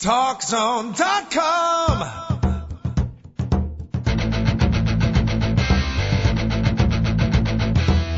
TalkZone.com.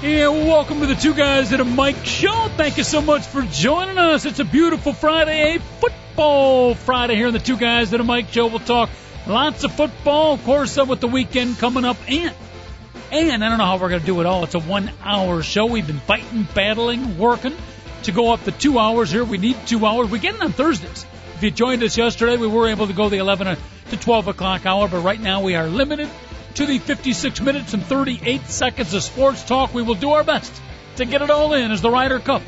And welcome to the Two Guys at a Mic show. Thank you so much for joining us. It's a beautiful Friday, a football Friday here on the Two Guys at a Mic show. We'll talk lots of football, of course, uh, with the weekend coming up, and and I don't know how we're going to do it all. It's a one-hour show. We've been fighting, battling, working to go up to two hours here. We need two hours. We get it on Thursdays. If you joined us yesterday, we were able to go the 11 to 12 o'clock hour, but right now we are limited to the 56 minutes and 38 seconds of sports talk. We will do our best to get it all in as the Ryder Cup,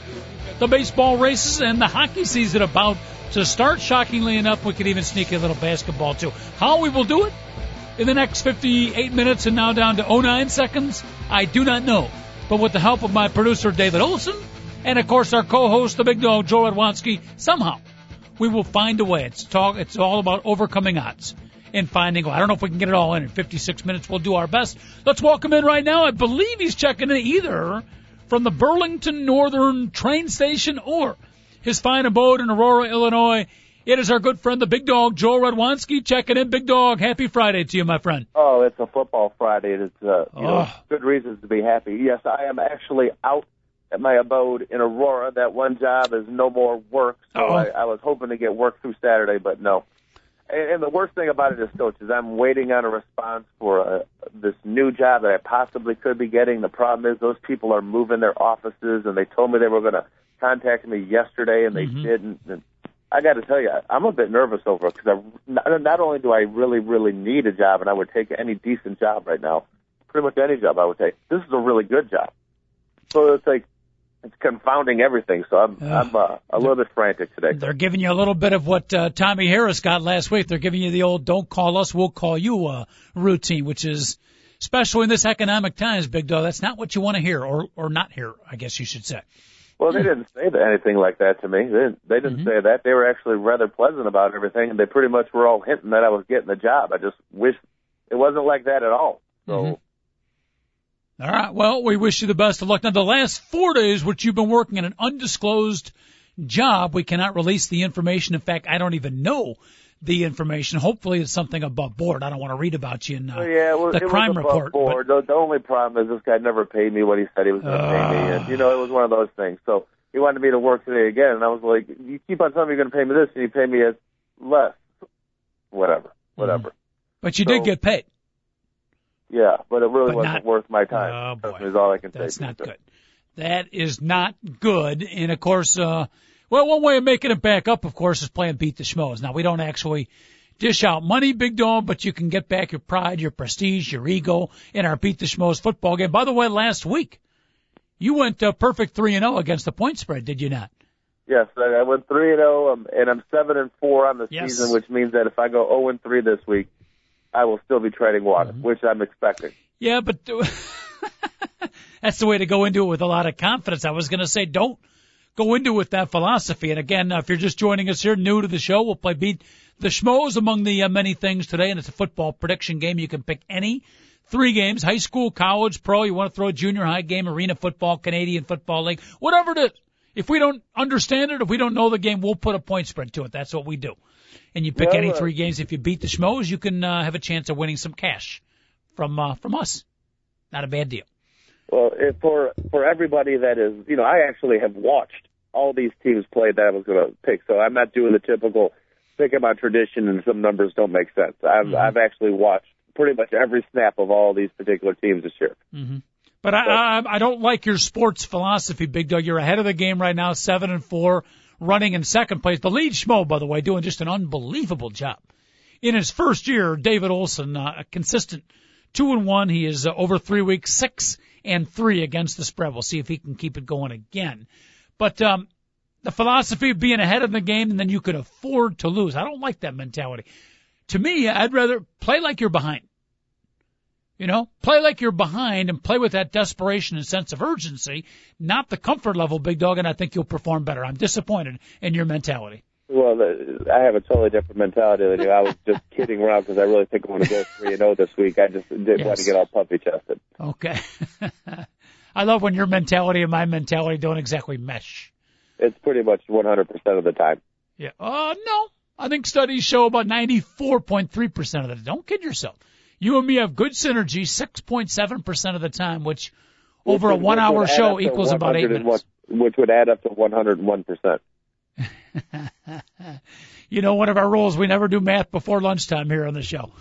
the baseball races, and the hockey season about to start. Shockingly enough, we could even sneak a little basketball too. How we will do it in the next 58 minutes and now down to 09 seconds, I do not know. But with the help of my producer, David Olson, and of course our co-host, the big dog, Joe Radwanski, somehow we will find a way. It's talk. It's all about overcoming odds and finding. I don't know if we can get it all in in 56 minutes. We'll do our best. Let's welcome in right now. I believe he's checking in either from the Burlington Northern train station or his fine abode in Aurora, Illinois. It is our good friend, the big dog, Joe Radwanski, checking in. Big dog, happy Friday to you, my friend. Oh, it's a football Friday. It's uh, you know, Oh. good reasons to be happy. Yes, I am actually out at my abode in Aurora. That one job is no more work, so Oh. I, I was hoping to get work through Saturday, but no. And, and the worst thing about it is, coach, is I'm waiting on a response for uh, this new job that I possibly could be getting. The problem is those people are moving their offices, and they told me they were going to contact me yesterday, and they Mhm. didn't. And I got to tell you, I'm a bit nervous over it because not, not only do I really, really need a job, and I would take any decent job right now, pretty much any job I would take. This is a really good job, so it's like it's confounding everything. So I'm Ugh. I'm uh, a little bit frantic today. They're giving you a little bit of what uh, Tommy Harris got last week. They're giving you the old "Don't call us, we'll call you" uh, routine, which is, especially in this economic times, big dog. That's not what you want to hear, or or not hear, I guess you should say. Well, they didn't say anything like that to me. They didn't, they didn't Mhm. say that. They were actually rather pleasant about everything, and they pretty much were all hinting that I was getting the job. I just wish it wasn't like that at all. So. Mhm. All right. Well, we wish you the best of luck. Now, the last four days, which you've been working in an undisclosed job, we cannot release the information. In fact, I don't even know the information. Hopefully, it's something above board. I don't want to read about you in uh, Well, yeah, well, the crime was report. Board. The, the only problem is this guy never paid me what he said he was going to pay me, and you know it was one of those things. So he wanted me to work today again, and I was like, "You keep on telling me you're going to pay me this, and you pay me less, whatever, whatever." But you So- did get paid. Yeah, but it really But wasn't not- worth my time. Oh, boy. Is all I can That's say. not good. That is not good. And of course, uh, well, one way of making it back up, of course, is playing beat the schmoes. Now we don't actually dish out money, big dog, but you can get back your pride, your prestige, your ego in our beat the schmoes football game. By the way, last week you went uh, perfect three and zero against the point spread, did you not? Yes, I I went three and zero, um, and I'm seven and four on the Yes. season, which means that if I go zero and three this week, I will still be treading water, Mm-hmm. which I'm expecting. Yeah, but that's the way to go into it with a lot of confidence. I was going to say, don't go into it with that philosophy. And again, uh, if you're just joining us here, new to the show, we'll play beat the schmoes among the uh, many things today, and it's a football prediction game. You can pick any three games: high school, college, pro. You want to throw a junior high game, arena football, Canadian football league, whatever it is. If we don't understand it, if we don't know the game, we'll put a point spread to it. That's what we do. And you pick Yeah, any three games. If you beat the schmoes, you can uh, have a chance of winning some cash from uh, from us. Not a bad deal. Well, for for everybody that is, you know, I actually have watched all these teams play that I was going to pick, so I'm not doing the typical pick my tradition and some numbers don't make sense. I've Mm-hmm. I've actually watched pretty much every snap of all these particular teams this year. mhm But I, I I don't like your sports philosophy, Big Doug. You're ahead of the game right now, seven and four, running in second place. The lead schmo, by the way, doing just an unbelievable job. In his first year, David Olson, uh, a consistent two and one. He is uh, over three weeks, six and three against the spread. We'll see if he can keep it going again. But um, the philosophy of being ahead of the game and then you can afford to lose. I don't like that mentality. to me, I'd rather play like you're behind. You know, play like you're behind and play with that desperation and sense of urgency, not the comfort level, big dog, and I think you'll perform better. I'm disappointed in your mentality. Well, I have a totally different mentality than you. I was just kidding around because I really think I'm going to go three and zero this week. I just didn't yes. want to get all puppy chested. Okay. I love when your mentality and my mentality don't exactly mesh. It's pretty much 100% of the time. Yeah. Uh, no. I think studies show about 94.3% of the Don't kid yourself. You and me have good synergy 6.7% of the time, which over which a one hour show equals about eight minutes. Which would add up to 101%. you know, one of our rules, we never do math before lunchtime here on the show.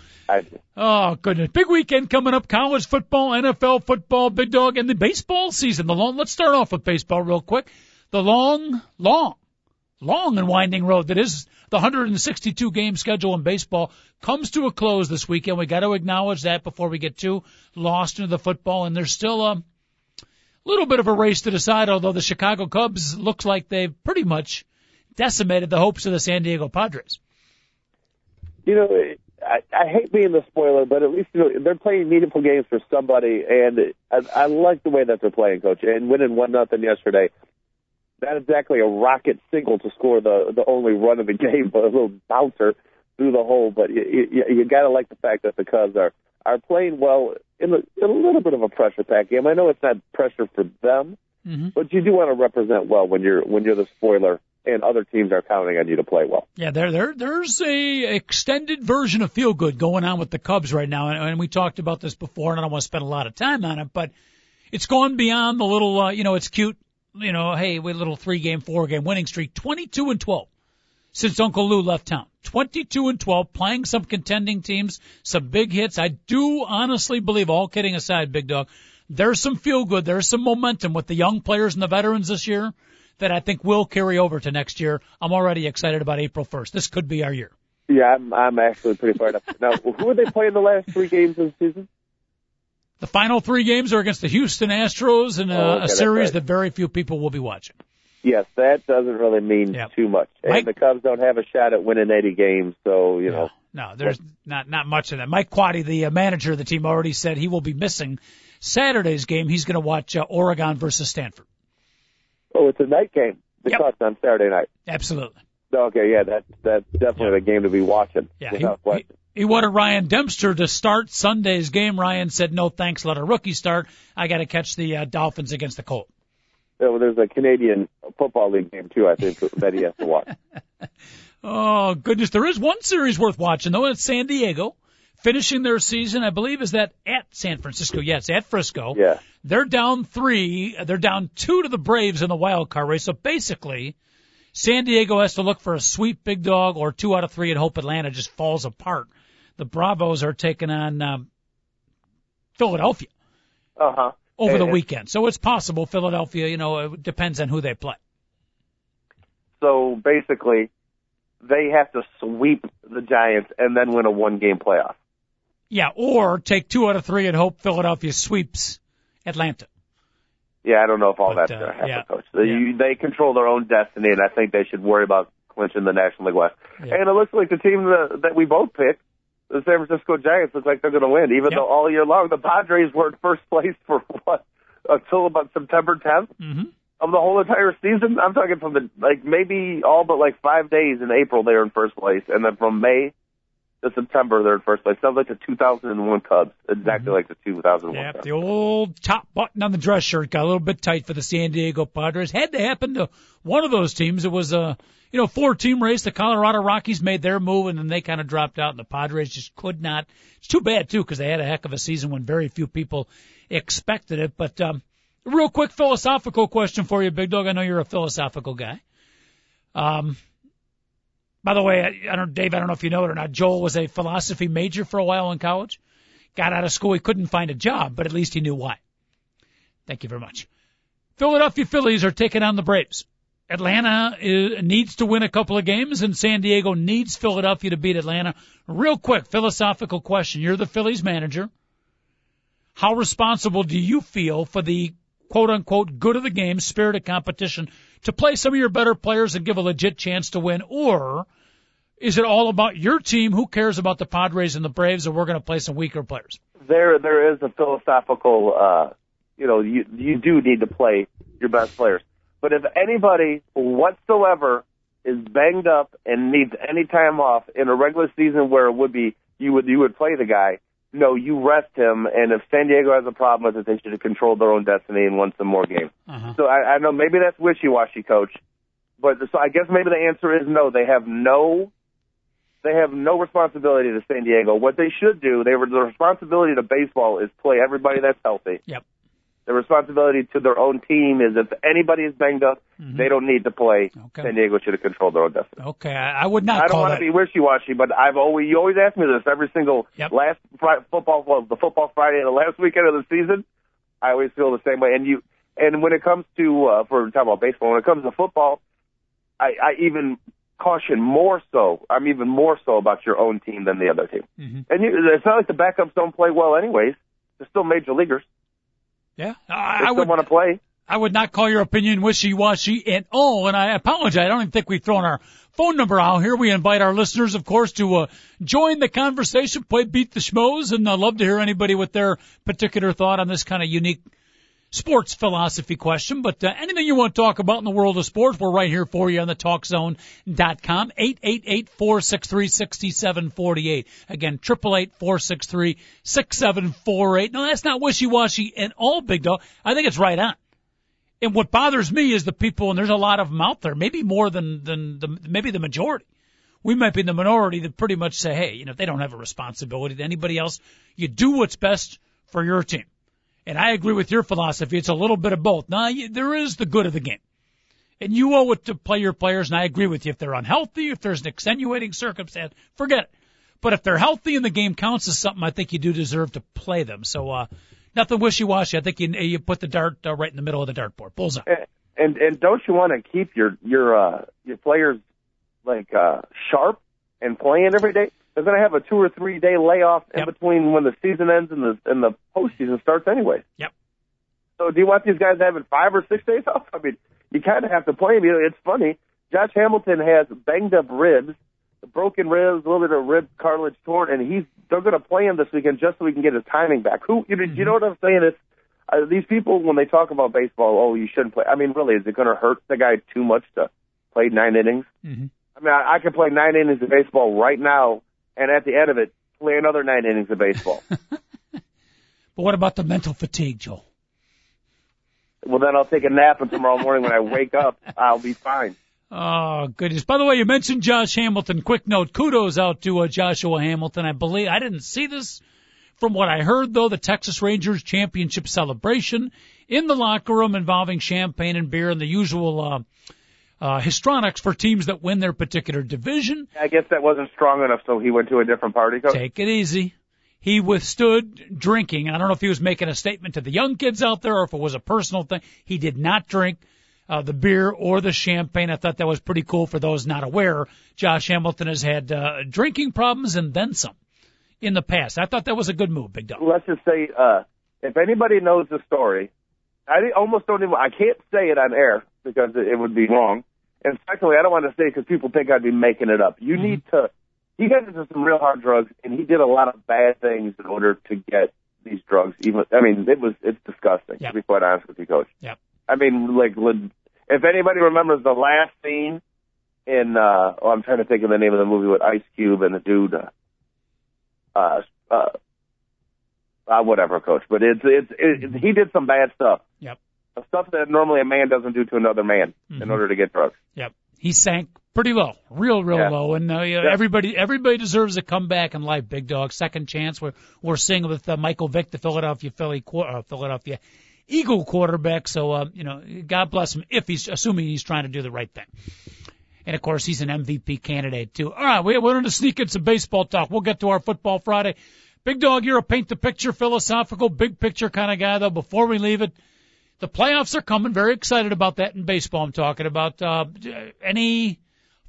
Oh, goodness. Big weekend coming up. College football, NFL football, big dog, and the baseball season. The long, let's start off with baseball real quick. The long, long, long and winding road that is the 162 game schedule in baseball comes to a close this weekend. We got to acknowledge that before we get too lost into the football. And there's still a little bit of a race to decide, although the Chicago Cubs looks like they've pretty much decimated the hopes of the San Diego Padres. You know, I, I hate being the spoiler, but at least you know, they're playing meaningful games for somebody, and I, I like the way that they're playing, Coach. And winning one nothing yesterday, not exactly a rocket single to score the the only run of the game, but a little bouncer through the hole. But you, you, you got to like the fact that the Cubs are are playing well in a, in a little bit of a pressure pack game. I know it's not pressure for them, mm-hmm. but you do want to represent well when you're when you're the spoiler and other teams are counting on you to play well. Yeah, there, there, there's a extended version of feel good going on with the Cubs right now, and, and we talked about this before, and I don't want to spend a lot of time on it, but it's gone beyond the little, uh, you know, it's cute you know, hey, we little three game, four game winning streak, 22 and 12 since Uncle Lou left town. 22 and 12, playing some contending teams, some big hits. I do honestly believe, all kidding aside, Big Dog, there's some feel good, there's some momentum with the young players and the veterans this year that I think will carry over to next year. I'm already excited about April 1st. This could be our year. Yeah, I'm, I'm actually pretty fired up. Now, who are they playing the last three games of the season? The final three games are against the Houston Astros in a, oh, okay, a series right. that very few people will be watching. Yes, that doesn't really mean yep. too much. And Mike, the Cubs don't have a shot at winning 80 games, so you know. No, there's not not much of that. Mike Quade, the uh, manager of the team, already said he will be missing Saturday's game. He's going to watch uh, Oregon versus Stanford. Oh, it's a night game. The yep. on Saturday night. Absolutely. Okay, yeah, that that's definitely yep. a game to be watching. Yeah, he, he, he wanted Ryan Dempster to start Sunday's game. Ryan said, "No thanks, let a rookie start. I got to catch the uh, Dolphins against the Colts." Yeah, well, there's a Canadian Football League game too. I think that he has to watch. oh goodness, there is one series worth watching though. It's San Diego finishing their season. I believe is that at San Francisco. Yes, at Frisco. Yeah. They're down three. They're down two to the Braves in the wild card race. So basically, San Diego has to look for a sweep big dog or two out of three and hope Atlanta just falls apart the Bravos are taking on um, Philadelphia uh-huh. over and, the weekend. So it's possible Philadelphia, you know, it depends on who they play. So basically, they have to sweep the Giants and then win a one game playoff. Yeah, or take two out of three and hope Philadelphia sweeps Atlanta. Yeah, I don't know if all but, that's uh, going to happen, yeah, Coach. They, yeah. they control their own destiny, and I think they should worry about clinching the National League West. Yeah. And it looks like the team that, that we both picked the San Francisco Giants look like they're going to win, even yep. though all year long the Padres were in first place for what until about September 10th mm-hmm. of the whole entire season. I'm talking from the like maybe all but like five days in April they were in first place, and then from May to September they're in first place. Sounds like the 2001 Cubs, exactly mm-hmm. like the 2001. Yeah, Cubs. the old top button on the dress shirt got a little bit tight for the San Diego Padres. Had to happen to one of those teams. It was a you know, four team race. The Colorado Rockies made their move and then they kind of dropped out and the Padres just could not. It's too bad too because they had a heck of a season when very few people expected it. But, um, real quick philosophical question for you, Big Dog. I know you're a philosophical guy. Um, by the way, I, I don't, Dave, I don't know if you know it or not. Joel was a philosophy major for a while in college. Got out of school. He couldn't find a job, but at least he knew why. Thank you very much. Philadelphia Phillies are taking on the Braves. Atlanta is, needs to win a couple of games, and San Diego needs Philadelphia to beat Atlanta. Real quick, philosophical question. You're the Phillies manager. How responsible do you feel for the quote unquote good of the game, spirit of competition, to play some of your better players and give a legit chance to win? Or is it all about your team? Who cares about the Padres and the Braves? And we're going to play some weaker players. There, there is a philosophical. uh You know, you you do need to play your best players. But if anybody whatsoever is banged up and needs any time off in a regular season where it would be you would you would play the guy, no, you rest him. And if San Diego has a problem with it, they should have controlled their own destiny and won some more games. Uh-huh. So I, I know maybe that's wishy-washy, coach. But so I guess maybe the answer is no. They have no, they have no responsibility to San Diego. What they should do, they were the responsibility to baseball is play everybody that's healthy. Yep. The responsibility to their own team is if anybody is banged up, Mhm. they don't need to play. Okay. San Diego should have controlled their own destiny. Okay, I, I would not I don't want to be wishy-washy, but I've always you always ask me this every single Yep. last football well, the football Friday and the last weekend of the season. I always feel the same way. And you and when it comes to uh, for talking about baseball, when it comes to football, I, I even caution more so. I'm even more so about your own team than the other team. Mhm. And you, it's not like the backups don't play well, anyways. They're still major leaguers. Yeah, I, I would. want to play. I would not call your opinion wishy-washy at all, and I apologize. I don't even think we've thrown our phone number out here. We invite our listeners, of course, to uh, join the conversation, play Beat the Schmoes, and I'd love to hear anybody with their particular thought on this kind of unique sports philosophy question. But uh, anything you want to talk about in the world of sports, we're right here for you on the TalkZone.com. 888-463-6748. Again, 888-463-6748. No, that's not wishy-washy at all, Big Dog. I think it's right on. And what bothers me is the people, and there's a lot of them out there, maybe more than than the maybe the majority. We might be the minority that pretty much say, hey, you know, they don't have a responsibility to anybody else. You do what's best for your team. And I agree with your philosophy. It's a little bit of both. Now, there is the good of the game. And you owe it to play your players, and I agree with you. If they're unhealthy, if there's an extenuating circumstance, forget it. But if they're healthy and the game counts as something, I think you do deserve to play them. So, uh, nothing wishy-washy. I think you, you put the dart uh, right in the middle of the dartboard. Bullseye. And and don't you want to keep your your uh your players like uh sharp and playing every day? They're going to have a two or three day layoff in between when the season ends and the and the postseason starts anyway. Yep. So do you want these guys having five or six days off? I mean, you kind of have to play them. You know, it's funny. Josh Hamilton has banged up ribs, broken ribs, a little bit of rib cartilage torn, and he's they're going to play him this weekend just so he can get his timing back. Who you, know you know what I'm saying? It's uh, these people when they talk about baseball. Oh, you shouldn't play. I mean, really, is it going to hurt the guy too much to play nine innings? Mm-hmm. I mean, I, I could play nine innings of baseball right now, and at the end of it, play another nine innings of baseball. But what about the mental fatigue, Joel? well, then I'll take a nap, and tomorrow morning when I wake up, I'll be fine. Oh, goodness. By the way, you mentioned Josh Hamilton. Quick note, kudos out to uh, Joshua Hamilton. I believe, I didn't see this. From what I heard, though, the Texas Rangers championship celebration in the locker room involving champagne and beer and the usual, uh, uh, histrionics for teams that win their particular division. I guess that wasn't strong enough, so he went to a different party. Coach. Take it easy. He withstood drinking. I don't know if he was making a statement to the young kids out there or if it was a personal thing. He did not drink uh, the beer or the champagne. I thought that was pretty cool for those not aware. Josh Hamilton has had uh, drinking problems and then some in the past. I thought that was a good move, Big Dog. Let's just say, uh, if anybody knows the story, I almost don't even. I can't say it on air because it would be wrong. And secondly, I don't want to say because people think I'd be making it up. You need to. He got into some real hard drugs, and he did a lot of bad things in order to get these drugs. Even I mean, it was it's disgusting. Yep. To be quite honest with you, Coach. Yep. I mean, like, if anybody remembers the last scene in, uh, oh, I'm trying to think of the name of the movie with Ice Cube and the dude, uh, uh, uh, uh whatever, Coach. But it's it's it, he did some bad stuff. Yep. Stuff that normally a man doesn't do to another man Mhm. in order to get drugs. Yep. He sank pretty low, real, real Yeah. low, and uh, yeah, Yeah. everybody, everybody deserves a comeback in life. Big dog, second chance. We're we're seeing with uh, Michael Vick, the Philadelphia Philly, uh, Philadelphia Eagle quarterback. So, uh, you know, God bless him if he's assuming he's trying to do the right thing. And of course, he's an MVP candidate too. All right, we we're going to sneak in some baseball talk. We'll get to our football Friday. Big dog, you're a paint the picture, philosophical, big picture kind of guy though. Before we leave it, the playoffs are coming. Very excited about that in baseball. I'm talking about. Uh, any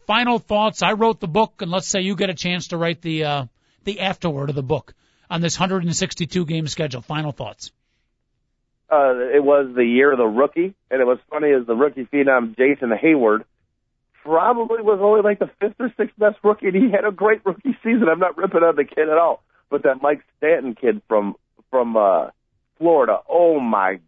final thoughts? I wrote the book, and let's say you get a chance to write the uh, the afterword of the book on this 162 game schedule. Final thoughts. Uh, it was the year of the rookie, and it was funny as the rookie phenom Jason Heyward probably was only like the fifth or sixth best rookie, and he had a great rookie season. I'm not ripping on the kid at all, but that Mike Stanton kid from from uh, Florida, oh my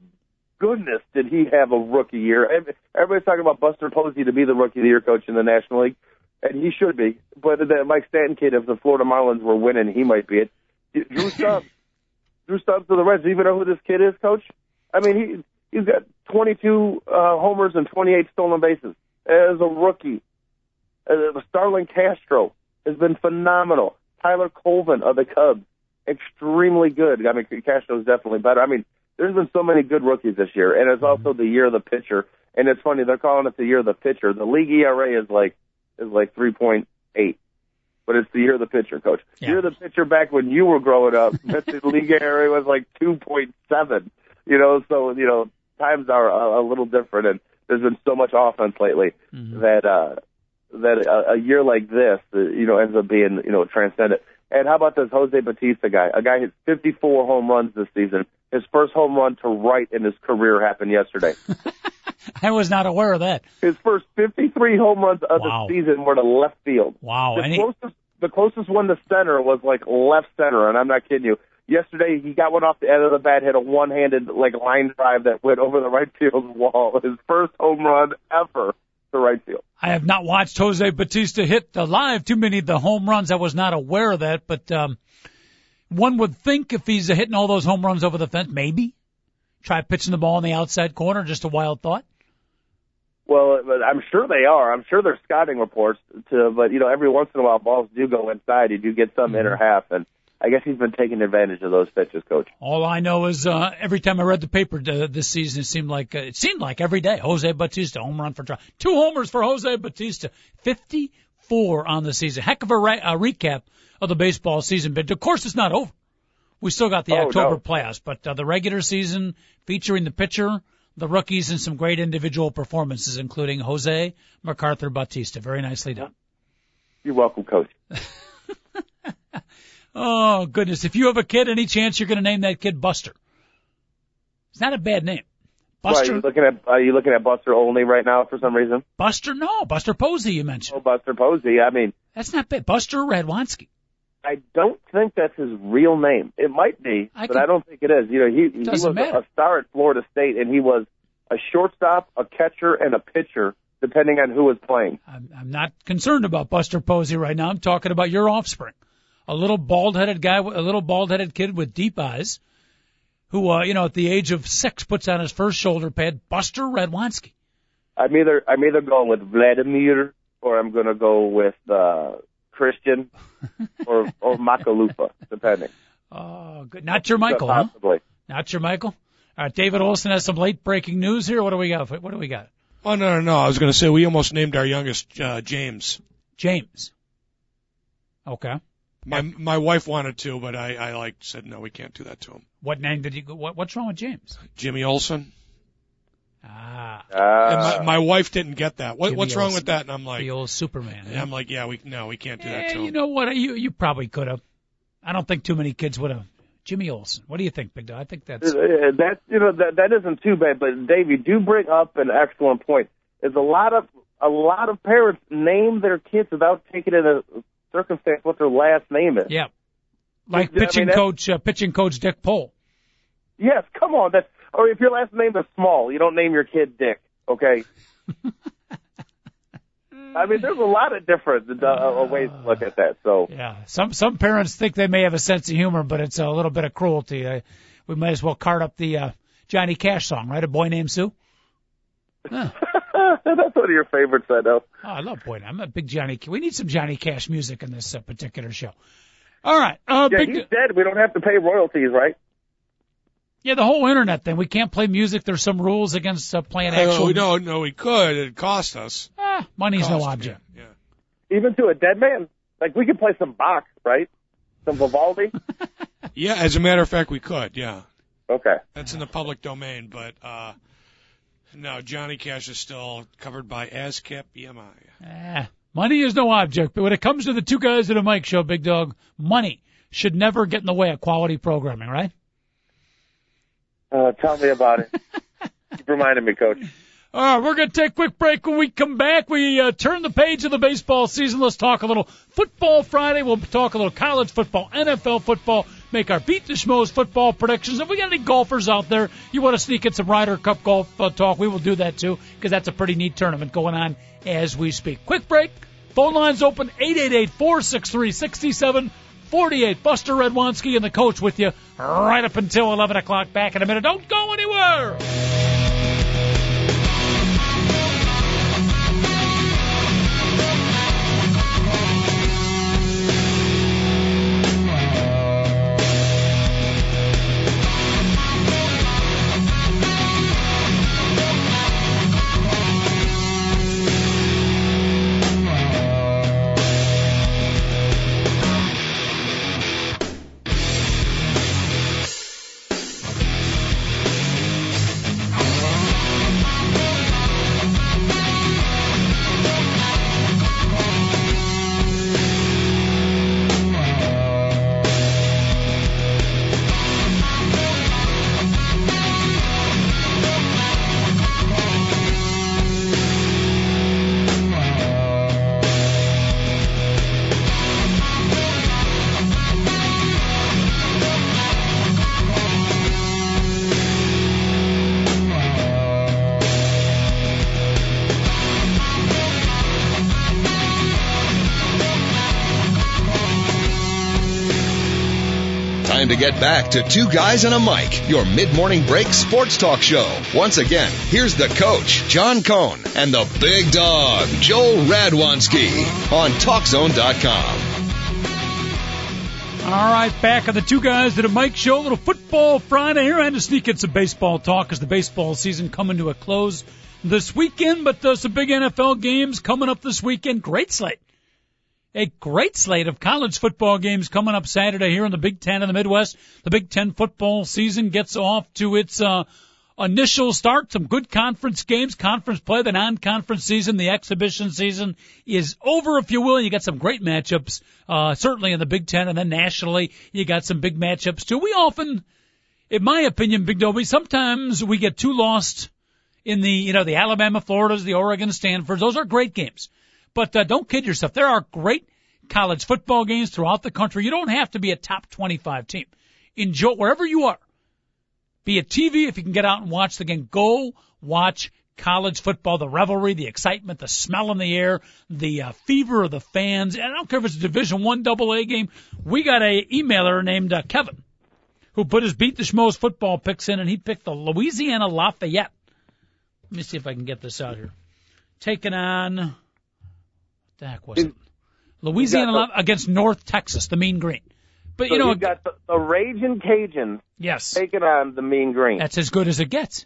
goodness, did he have a rookie year? Everybody's talking about Buster Posey to be the rookie of the year coach in the National League, and he should be. But that Mike Stanton kid, if the Florida Marlins were winning, he might be it. Drew Stubbs, Drew Stubbs to the Reds. Do you even know who this kid is, Coach? I mean, he he's got 22 uh, homers and 28 stolen bases as a rookie. Uh, Starlin Castro has been phenomenal. Tyler Colvin of the Cubs, extremely good. I mean, Castro's definitely better. I mean, there's been so many good rookies this year, and it's also the year of the pitcher. And it's funny they're calling it the year of the pitcher. The league ERA is like is like 3.8, but it's the year of the pitcher, coach. Yeah. Year of the pitcher back when you were growing up, the league ERA was like 2.7. You know, so you know times are a, a little different, and there's been so much offense lately mm-hmm. that uh that a, a year like this, uh, you know, ends up being you know transcendent. And how about this Jose Bautista guy? A guy hit 54 home runs this season. His first home run to right in his career happened yesterday. I was not aware of that. His first 53 home runs of wow. the season were to left field. Wow. The closest, the closest one to center was like left center, and I'm not kidding you. Yesterday, he got one off the end of the bat, hit a one-handed like line drive that went over the right field wall. His first home run ever to right field. I have not watched Jose Bautista hit the live too many of the home runs. I was not aware of that, but um, one would think if he's hitting all those home runs over the fence, maybe try pitching the ball in the outside corner. Just a wild thought. Well, I'm sure they are. I'm sure there's scouting reports to, but you know, every once in a while balls do go inside. You do get some mm-hmm. inner half, and I guess he's been taking advantage of those pitches, coach. All I know is uh, every time I read the paper uh, this season, it seemed like uh, it seemed like every day Jose Bautista home run for two homers for Jose Bautista, 54 on the season. Heck of a, re- a recap of the baseball season, but of course it's not over. We still got the oh, October no. playoffs, but uh, the regular season featuring the pitcher, the rookies, and some great individual performances, including Jose MacArthur Bautista. Very nicely done. You're welcome, Coach. oh goodness! If you have a kid, any chance you're going to name that kid Buster? It's not a bad name. Buster. are you looking at are you looking at Buster Olney right now for some reason? Buster, no, Buster Posey. You mentioned. Oh, Buster Posey. I mean, that's not bad. Buster Radwanski. I don't think that's his real name. It might be, I but can, I don't think it is. You know, he he was matter. a star at Florida State, and he was a shortstop, a catcher, and a pitcher, depending on who was playing. I'm, I'm not concerned about Buster Posey right now. I'm talking about your offspring, a little bald-headed guy, a little bald-headed kid with deep eyes, who, uh, you know, at the age of six, puts on his first shoulder pad. Buster Radwanski. I'm either I'm either going with Vladimir or I'm going to go with. uh Christian or or Macalupa, depending. Oh, good. Not your Michael, huh? Possibly. Not your Michael. All right, David Olson has some late breaking news here. What do we got? What do we got? Oh no, no, no! I was going to say we almost named our youngest uh, James. James. Okay. My my wife wanted to, but I I like said no, we can't do that to him. What name did you? What what's wrong with James? Jimmy Olsen. Ah. And my, my wife didn't get that. What, what's wrong with that? And I'm like, the old Superman. And I'm like, yeah, we no, we can't do that to him. You know what? You you probably could have. I don't think too many kids would have. Jimmy Olsen. What do you think, Big Dog? I think that's uh, that. You know that that isn't too bad. But Dave, you do bring up an excellent point. Is a lot of a lot of parents name their kids without taking into circumstance what their last name is. Yeah, like pitching I mean, coach, uh, pitching coach Dick Pole. Yes, come on. That's or if your last name is Small, you don't name your kid Dick. Okay. I mean, there's a lot of different uh, ways to look at that. So yeah, some some parents think they may have a sense of humor, but it's a little bit of cruelty. Uh, we might as well cart up the uh, Johnny Cash song, right? A boy named Sue. Huh. That's one of your favorites, I know. Oh, I love boy. I'm a big Johnny. We need some Johnny Cash music in this uh, particular show. All right. Uh, yeah, big... he's dead. We don't have to pay royalties, right? Yeah, the whole internet thing. We can't play music. There's some rules against uh, playing actual. Oh, we don't. No, we could. It cost us. Ah, money's no object. Yeah. Even to a dead man. Like we could play some Bach, right? Some Vivaldi. yeah, as a matter of fact, we could. Yeah. Okay. That's in the public domain, but uh no, Johnny Cash is still covered by ASCAP BMI. Ah, money is no object, but when it comes to the two guys at a mic show, Big Dog, money should never get in the way of quality programming, right? Uh, tell me about it. Keep reminding me, Coach. All right, we're going to take a quick break. When we come back, we uh, turn the page of the baseball season. Let's talk a little football Friday. We'll talk a little college football, NFL football, make our beat the schmoes football predictions. If we got any golfers out there, you want to sneak in some Ryder Cup golf uh, talk, we will do that too, because that's a pretty neat tournament going on as we speak. Quick break. Phone lines open 888-463-6748. Buster Radwanski and the coach with you right up until 11 o'clock. Back in a minute. Don't go anywhere. Get back to Two Guys and a Mic, your mid morning break sports talk show. Once again, here's the coach, John Cohn, and the big dog, Joel Radwanski, on TalkZone.com. All right, back on the two guys and a Mic show. A little football Friday here, I had to sneak in some baseball talk as the baseball season coming to a close this weekend. But uh, some big NFL games coming up this weekend. Great slate. A great slate of college football games coming up Saturday here in the Big Ten in the Midwest. The Big Ten football season gets off to its uh, initial start. Some good conference games, conference play. The non-conference season, the exhibition season is over, if you will. You got some great matchups, uh, certainly in the Big Ten, and then nationally, you got some big matchups too. We often, in my opinion, Big Dobie, sometimes we get too lost in the, you know, the Alabama, Floridas, the Oregon, Stanfords. Those are great games. But uh, don't kid yourself. There are great college football games throughout the country. You don't have to be a top 25 team. Enjoy wherever you are. Be a TV if you can get out and watch the game. Go watch college football, the revelry, the excitement, the smell in the air, the uh, fever of the fans. And I don't care if it's a Division One Double A game. We got a emailer named uh, Kevin who put his beat the schmoes football picks in, and he picked the Louisiana Lafayette. Let me see if I can get this out here. Taking on the heck was it? Louisiana the- against North Texas, the Mean Green. But So you know, you've got the, the Raging Cajuns yes, taking on the Mean Green. that's as good as it gets.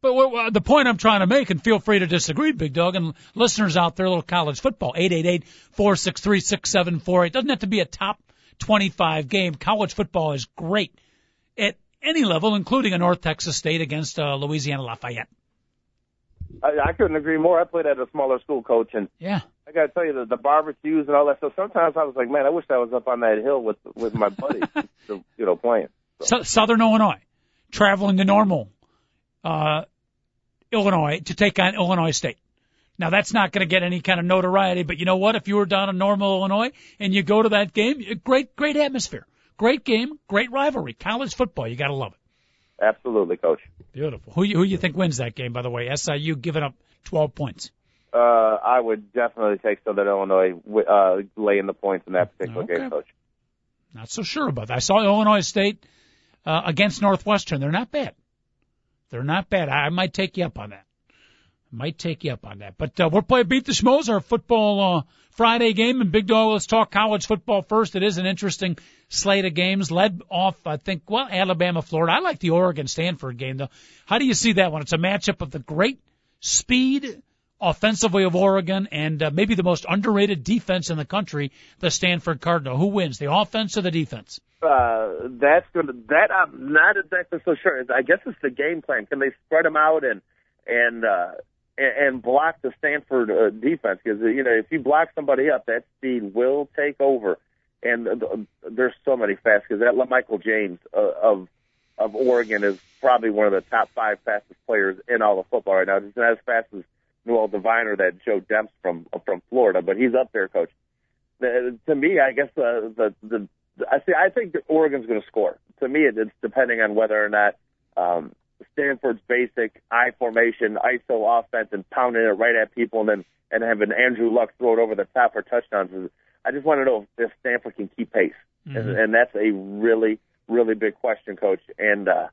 But what, what, the point I'm trying to make, and feel free to disagree, Big Dog, and listeners out there, little college football, eight eight eight four six three six seven four eight. Doesn't have to be a top 25 game. College football is great at any level, including a North Texas State against uh, Louisiana Lafayette. I, I couldn't agree more. I played at a smaller school, coach, and Yeah. I got to tell you, the, the barbecues and all that stuff. Sometimes I was like, man, I wish I was up on that hill with with my buddies, you know, playing. Sou- Southern Illinois, traveling to Normal, uh, Illinois to take on Illinois State. Now that's not going to get any kind of notoriety, but you know what? If you were down in Normal, Illinois, and you go to that game, great, great atmosphere, great game, great rivalry, college football. You got to love it. Absolutely, coach. Beautiful. Who you, who you think wins that game? By the way, SIU giving up 12 points. Uh, I would definitely take Southern Illinois uh, laying the points in that particular Okay. game, coach. Not so sure about that. I saw Illinois State uh, against Northwestern. They're not bad. They're not bad. I might take you up on that. Might take you up on that. But uh, we're playing Beat the Schmoes, our football uh, Friday game. And Big Dog, let's talk college football first. It is an interesting slate of games led off, I think, well, Alabama, Florida. I like the Oregon Stanford game, though. How do you see that one? It's a matchup of the great speed offensively of Oregon and uh, maybe the most underrated defense in the country, the Stanford Cardinal. Who wins, the offense or the defense? Uh, that's gonna. That I'm not exactly so sure. I guess it's the game plan. Can they spread them out and and uh, and, block the Stanford uh, defense? Because you know, if you block somebody up, that speed will take over. And uh, there's so many fast because that Michael James uh, of of Oregon is probably one of the top five fastest players in all of football right now. He's not as fast as Noel Devine or that Joe Demps from from Florida, but he's up there, coach. The, to me, I guess the the, the I see. I think Oregon's going to score. To me, it, it's depending on whether or not um, Stanford's basic I formation, ISO offense, and pounding it right at people, and then and having Andrew Luck throw it over the top for touchdowns. I just want to know if Stanford can keep pace, mm-hmm. and, and that's a really really big question, coach. And uh,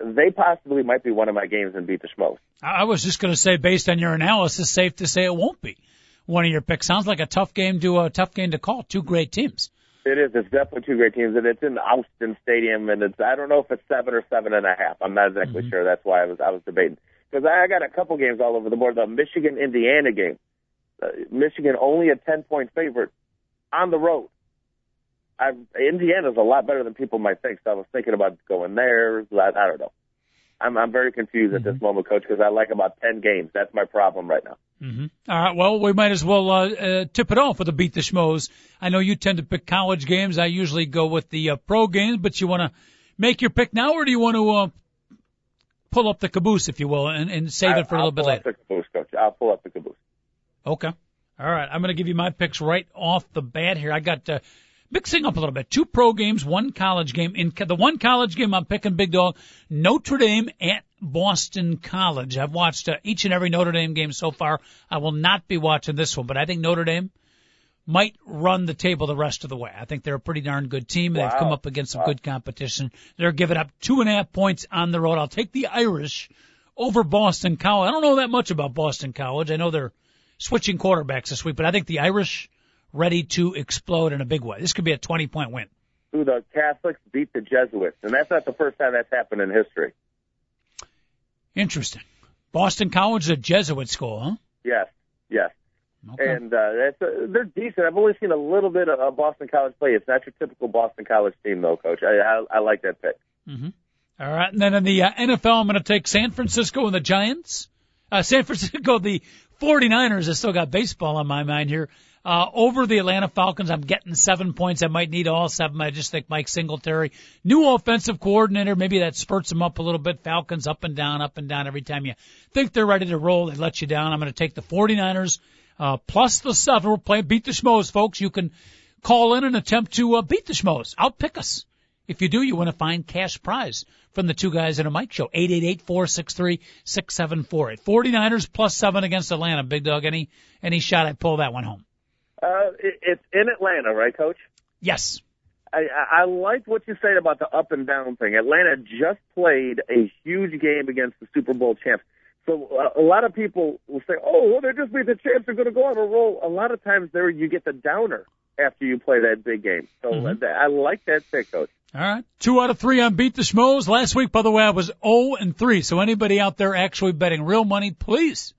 they possibly might be one of my games and beat the Schmoes. I was just going to say, based on your analysis, safe to say it won't be one of your picks. Sounds like a tough game to a tough game to call. Two great teams. It is. It's definitely two great teams, and it's in Autzen Stadium, and it's. I don't know if it's seven or seven and a half. I'm not exactly mm-hmm. sure. That's why I was I was debating because I got a couple games all over the board. The Michigan Indiana game, uh, Michigan only a ten point favorite on the road. I've, Indiana's a lot better than people might think. So I was thinking about going there. I, I don't know. I'm I'm very confused mm-hmm. at this mm-hmm. moment, coach, because I like about ten games. That's my problem right now. Mm-hmm. All right. Well, we might as well uh, uh, tip it off with a beat the schmoes. I know you tend to pick college games. I usually go with the uh, pro games, but you want to make your pick now, or do you want to uh, pull up the caboose, if you will, and, and save I, it for a little bit later? I'll pull up the caboose, coach. I'll pull up the caboose. Okay. All right. I'm going to give you my picks right off the bat here. I got uh, mixing up a little bit. Two pro games, one college game. In the one college game, I'm picking Big Dog, Notre Dame at Boston College. I've watched uh, each and every Notre Dame game so far. I will not be watching this one, but I think Notre Dame might run the table the rest of the way. I think they're a pretty darn good team. Wow. They've come up against some wow. good competition. They're giving up two and a half points on the road. I'll take the Irish over Boston College. I don't know that much about Boston College. I know they're switching quarterbacks this week, but I think the Irish ready to explode in a big way. This could be a 20 point win. Who the Catholics beat the Jesuits, and that's not the first time that's happened in history. Interesting. Boston College is a Jesuit school, huh? Yes, yes. Okay. And uh, that's a, they're decent. I've only seen a little bit of Boston College play. It's not your typical Boston College team, though, Coach. I I, I like that pick. Mm-hmm. All right, and then in the uh, NFL, I'm going to take San Francisco and the Giants. Uh, San Francisco, the 49ers. I still got baseball on my mind here. Uh, over the Atlanta Falcons, I'm getting seven points. I might need all seven. I just think Mike Singletary, new offensive coordinator, maybe that spurts them up a little bit. Falcons up and down, up and down. Every time you think they're ready to roll, they let you down. I'm going to take the 49ers, uh, plus the seven. We're playing beat the schmoes, folks. You can call in and attempt to uh, beat the schmoes. Outpick us. If you do, you want to find cash prize from the two guys in a mic show. 888-463-6748. 49ers plus seven against Atlanta. Big dog, any, any shot I pull that one home? Uh, it, it's in Atlanta, right, Coach? Yes. I, I like what you said about the up and down thing. Atlanta just played a huge game against the Super Bowl champs. So uh, a lot of people will say, "Oh, well, they're just be the champs. They're going to go on a roll." A lot of times, there you get the downer after you play that big game. So mm-hmm. I like that pick, Coach. All right, two out of three on beat the schmoes. Last week, by the way, I was 0 and three. So anybody out there actually betting real money, please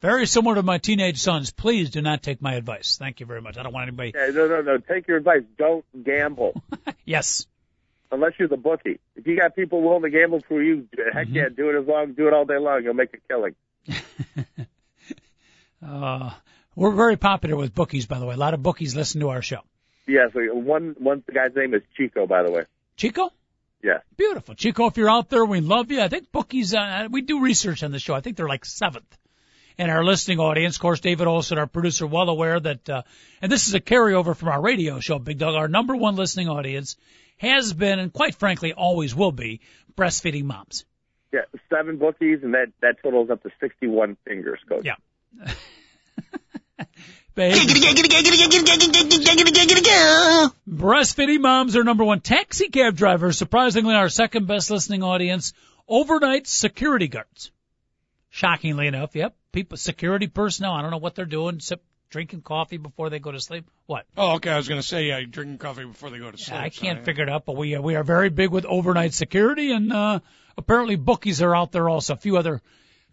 very similar to my teenage sons. Please do not take my advice. Thank you very much. I don't want anybody. Yeah, no, no, no. Take your advice. Don't gamble. yes. Unless you're the bookie. If you got people willing to gamble for you, heck mm-hmm. yeah, do it as long, do it all day long. You'll make a killing. uh, we're very popular with bookies, by the way. A lot of bookies listen to our show. Yes. Yeah, so one, one guy's name is Chico, by the way. Chico? Yeah. Beautiful. Chico, if you're out there, we love you. I think bookies, uh, we do research on the show. I think they're like seventh in our listening audience. Of course, David Olson, our producer, well aware that, uh, and this is a carryover from our radio show, Big Dog. Our number one listening audience has been, and quite frankly, always will be, breastfeeding moms. Yeah, seven bookies, and that that totals up to sixty-one fingers, coach. Yeah. Breastfeeding moms are number one. Taxi cab drivers, surprisingly, our second best listening audience. Overnight security guards. Shockingly enough, yep people, security personnel. I don't know what they're doing. Sip, drinking coffee before they go to sleep. What? Oh, okay. I was going to say, yeah, drinking coffee before they go to sleep. I can't so, figure it out, but we uh, we are very big with overnight security, and uh, apparently bookies are out there also. A few other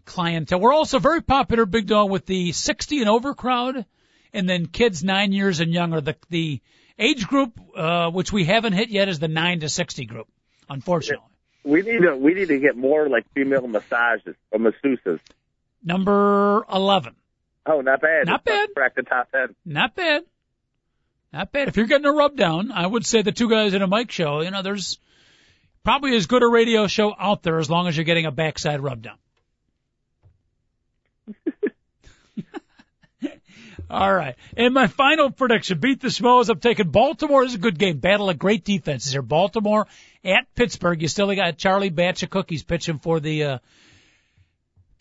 clientele. We're also very popular, Big Dog, with the 60 and over crowd, and then kids nine years and younger. The the age group uh, which we haven't hit yet is the nine to 60 group, unfortunately. We need to we need to get more like female massages or masseuses. Number 11. Oh, not bad. Not bad. Crack the top 10. Not bad. Not bad. If you're getting a rub down, I would say the two guys in a mic show, you know, there's probably as good a radio show out there as long as you're getting a backside rub down. All right. And my final prediction, beat the Schmoes. I'm taking Baltimore. This is a good game. Battle of great defenses here. Baltimore at Pittsburgh. You still got Charlie Batch of cookies pitching for the, uh,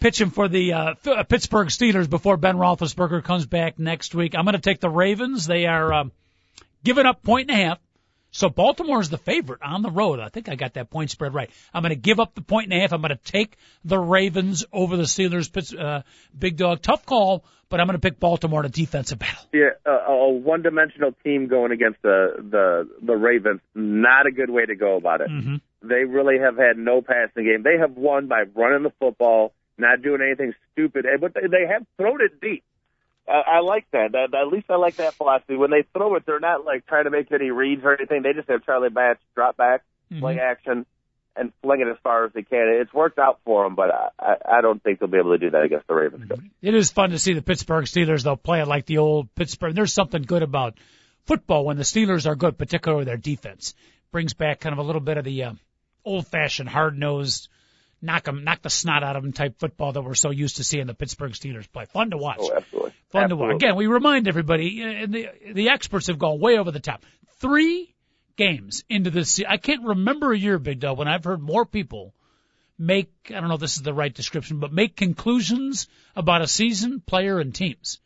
pitching for the, uh, uh, Pittsburgh Steelers before Ben Roethlisberger comes back next week. I'm going to take the Ravens. They are, um, giving up point and a half. So Baltimore is the favorite on the road. I think I got that point spread right. I'm going to give up the point and a half. I'm going to take the Ravens over the Steelers. Uh, big dog, tough call, but I'm going to pick Baltimore in a defensive battle. Yeah, uh, a one-dimensional team going against the the the Ravens. Not a good way to go about it. Mm-hmm. They really have had no passing game. They have won by running the football, not doing anything stupid, but they, they have thrown it deep. I, I like that. that. At least I like that philosophy. When they throw it, they're not like trying to make any reads or anything. They just have Charlie Batch drop back, Mhm. play action, and fling it as far as they can. It's worked out for them, but I, I, don't think they'll be able to do that against the Ravens. It is fun to see the Pittsburgh Steelers though play it like the old Pittsburgh. There's something good about football when the Steelers are good, particularly their defense. Brings back kind of a little bit of the uh, old-fashioned, hard-nosed, knock 'em, knock the snot out of them type football that we're so used to seeing the Pittsburgh Steelers play. Fun to watch. Oh, absolutely. Fun absolutely. to watch. Again, we remind everybody, uh, and the the experts have gone way over the top. Three games into this, se- I can't remember a year, Big Dog, when I've heard more people make, I don't know if this is the right description, but make conclusions about a season, player, and teams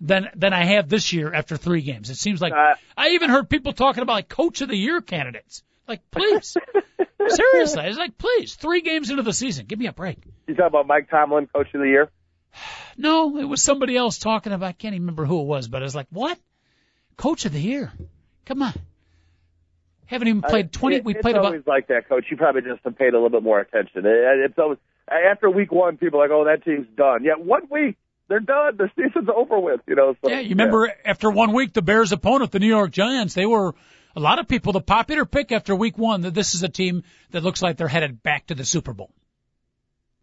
than than I have this year after three games. It seems like Uh, I even heard people talking about like coach of the year candidates. Like, please, seriously, it's like, please, three games into the season, give me a break. You talking about Mike Tomlin, coach of the year? No, it was somebody else talking about. I can't even remember who it was, but I was like, "What? Coach of the year? Come on! Haven't even played Uh, twenty. it- we played about. It's always like that, coach. You probably just have paid a little bit more attention. It- It's always after week one, people are like, "Oh, that team's done." Yeah, one week they're done. The season's over with. You know. So, Yeah, you remember after one week, the Bears' opponent, the New York Giants, they were a lot of people the popular pick after week one that this is a team that looks like they're headed back to the Super Bowl.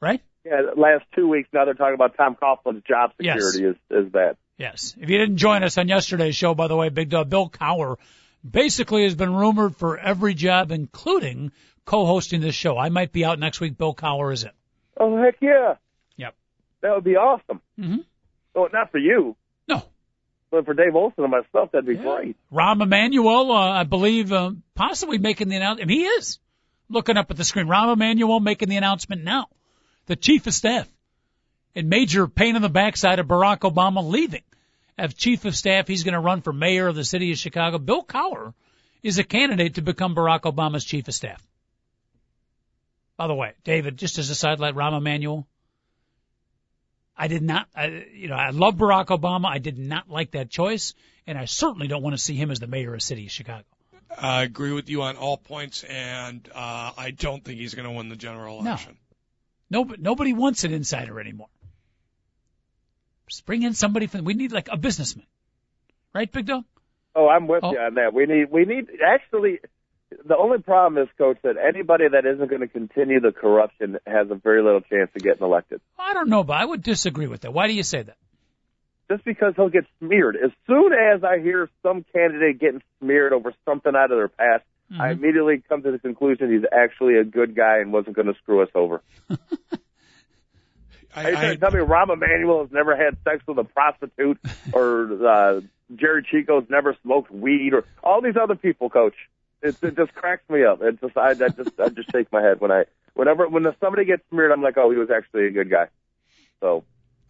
Right? Yeah, last two weeks now they're talking about Tom Coughlin's job Yes. security is is bad. Yes. If you didn't join us on yesterday's show, by the way, Big Dog Bill Cowher basically has been rumored for every job, including co-hosting this show. I might be out next week. Bill Cowher is in. Oh heck yeah! Yep. That would be awesome. Mm-hmm. Oh, not for you, but for Dave Olson and myself, that'd be Yeah. great. Rahm Emanuel, uh, I believe, uh, possibly making the announcement. He is looking up at the screen. Rahm Emanuel making the announcement now. The chief of staff and major pain in the backside of Barack Obama leaving. As chief of staff, he's going to run for mayor of the city of Chicago. Bill Cowher is a candidate to become Barack Obama's chief of staff. By the way, David, just as a sidelight, Rahm Emanuel, I did not, I, you know, I love Barack Obama. I did not like that choice, and I certainly don't want to see him as the mayor of the city of Chicago. I agree with you on all points, and uh, I don't think he's going to win the general No. election. Nobody, nobody wants an insider anymore. Just bring in somebody from. We need like a businessman, right, Big Dog? Oh, I'm with Oh. you on that. We need we need actually. The only problem is, coach, that anybody that isn't going to continue the corruption has a very little chance of getting elected. I don't know, but I would disagree with that. Why do you say that? just because he'll get smeared. As soon as I hear some candidate getting smeared over something out of their past, I Mhm. immediately come to the conclusion he's actually a good guy and wasn't going to screw us over. I, Are you trying I, tell me Rahm Emanuel has never had sex with a prostitute or uh, Gery Chico's never smoked weed or all these other people, coach? It, it just cracks me up. It just I, I just I just shake my head when I whenever when somebody gets smeared, I'm like, oh, he was actually a good guy. So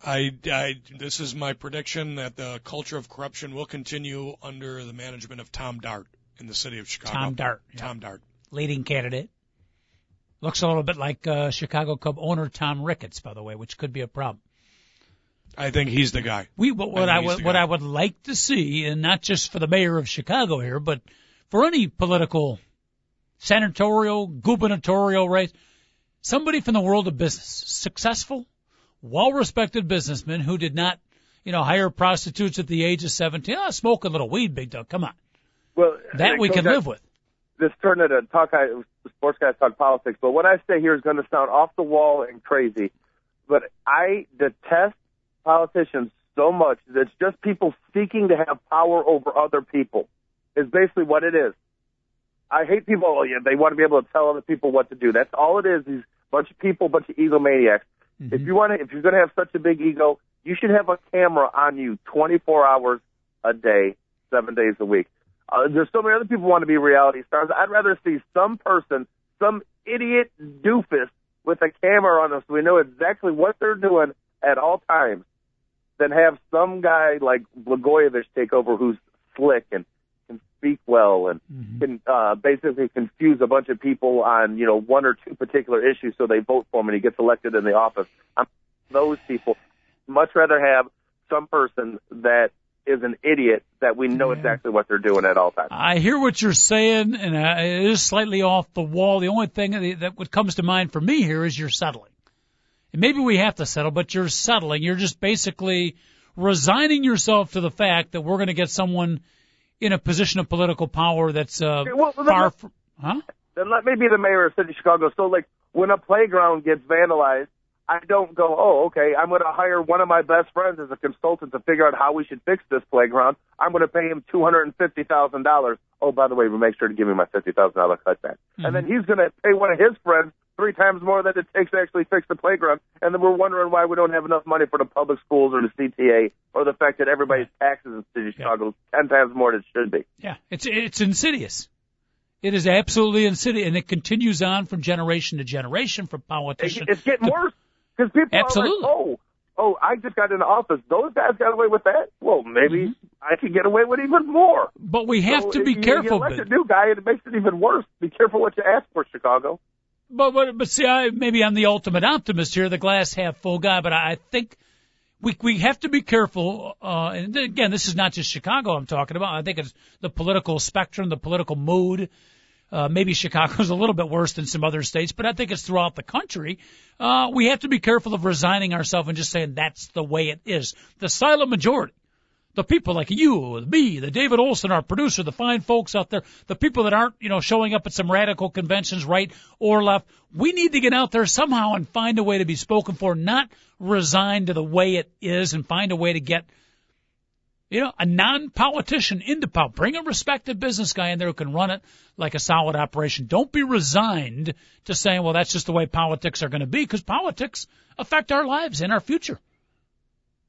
I, I, this is my prediction that the culture of corruption will continue under the management of Tom Dart in the city of Chicago. Tom Dart, yeah. Tom Dart. leading candidate. Looks a little bit like uh, Chicago Cub owner Tom Ricketts, by the way, which could be a problem. I think he's the guy. We what, what I I would what. I would like to see, and not just for the mayor of Chicago here, but for any political, senatorial, gubernatorial race, somebody from the world of business, successful, well-respected businessman who did not, you know, hire prostitutes at the age of 17. Oh, smoke a little weed, big dog. Come on, well, that we can live with. this turned into talk. I, sports guys talk politics, but what I say here is going to sound off the wall and crazy. But I detest politicians so much that it's just people seeking to have power over other people. Is basically what it is. I hate people. Oh, yeah, they want to be able to tell other people what to do. That's all it is. These bunch of people, bunch of egomaniacs. Mm-hmm. If you want to, if you're going to have such a big ego, you should have a camera on you 24 hours a day, seven days a week. Uh, there's so many other people who want to be reality stars. I'd rather see some person, some idiot doofus with a camera on them so we know exactly what they're doing at all times than have some guy like Blagojevich take over who's slick and speak well and Mm-hmm. can uh, basically confuse a bunch of people on you know one or two particular issues so they vote for him and he gets elected in the office. I'm those people. Much rather have some person that is an idiot that we know Yeah. exactly what they're doing at all times. I hear what you're saying, and uh, it is slightly off the wall. The only thing that, that what comes to mind for me here is you're settling. And maybe we have to settle, but you're settling. You're just basically resigning yourself to the fact that we're going to get someone in a position of political power that's uh, well, far let- from. Huh? then let me be the mayor of city of Chicago. So like when a playground gets vandalized, I don't go, oh, okay, I'm going to hire one of my best friends as a consultant to figure out how we should fix this playground. I'm going to pay him two hundred and fifty thousand dollars. Oh, by the way, make sure to give me my fifty thousand dollar cutback. And then he's going to pay one of his friends three times more than it takes to actually fix the playground. And then we're wondering why we don't have enough money for the public schools or the CTA or the fact that everybody's taxes in the city of Chicago is ten times more than it should be. Yeah, it's it's insidious. It is absolutely insidious, and it continues on from generation to generation, from It- politician. It's getting to- worse because people Absolutely. are like, oh, oh, I just got into office. Those guys got away with that. Well, maybe I could get away with even more. But we Mm-hmm. have So to be you, careful. You elect a new guy, and it makes it even worse. Be careful what you ask for, Chicago. But but but see, I maybe I'm the ultimate optimist here, the glass half full guy. But I think we we have to be careful. Uh, and again, this is not just Chicago I'm talking about. I think it's the political spectrum, the political mood. Uh, maybe Chicago's a little bit worse than some other states, but I think it's throughout the country. Uh, we have to be careful of resigning ourselves and just saying that's the way it is. The silent majority the people like you, me, the David Olson, our producer, the fine folks out there, the people that aren't, you know, showing up at some radical conventions, right or left, we need to get out there somehow and find a way to be spoken for, not resign to the way it is and find a way to get, you know, a non-politician into power. Bring a respected business guy in there who can run it like a solid operation. Don't be resigned to saying, well, that's just the way politics are going to be because politics affect our lives and our future.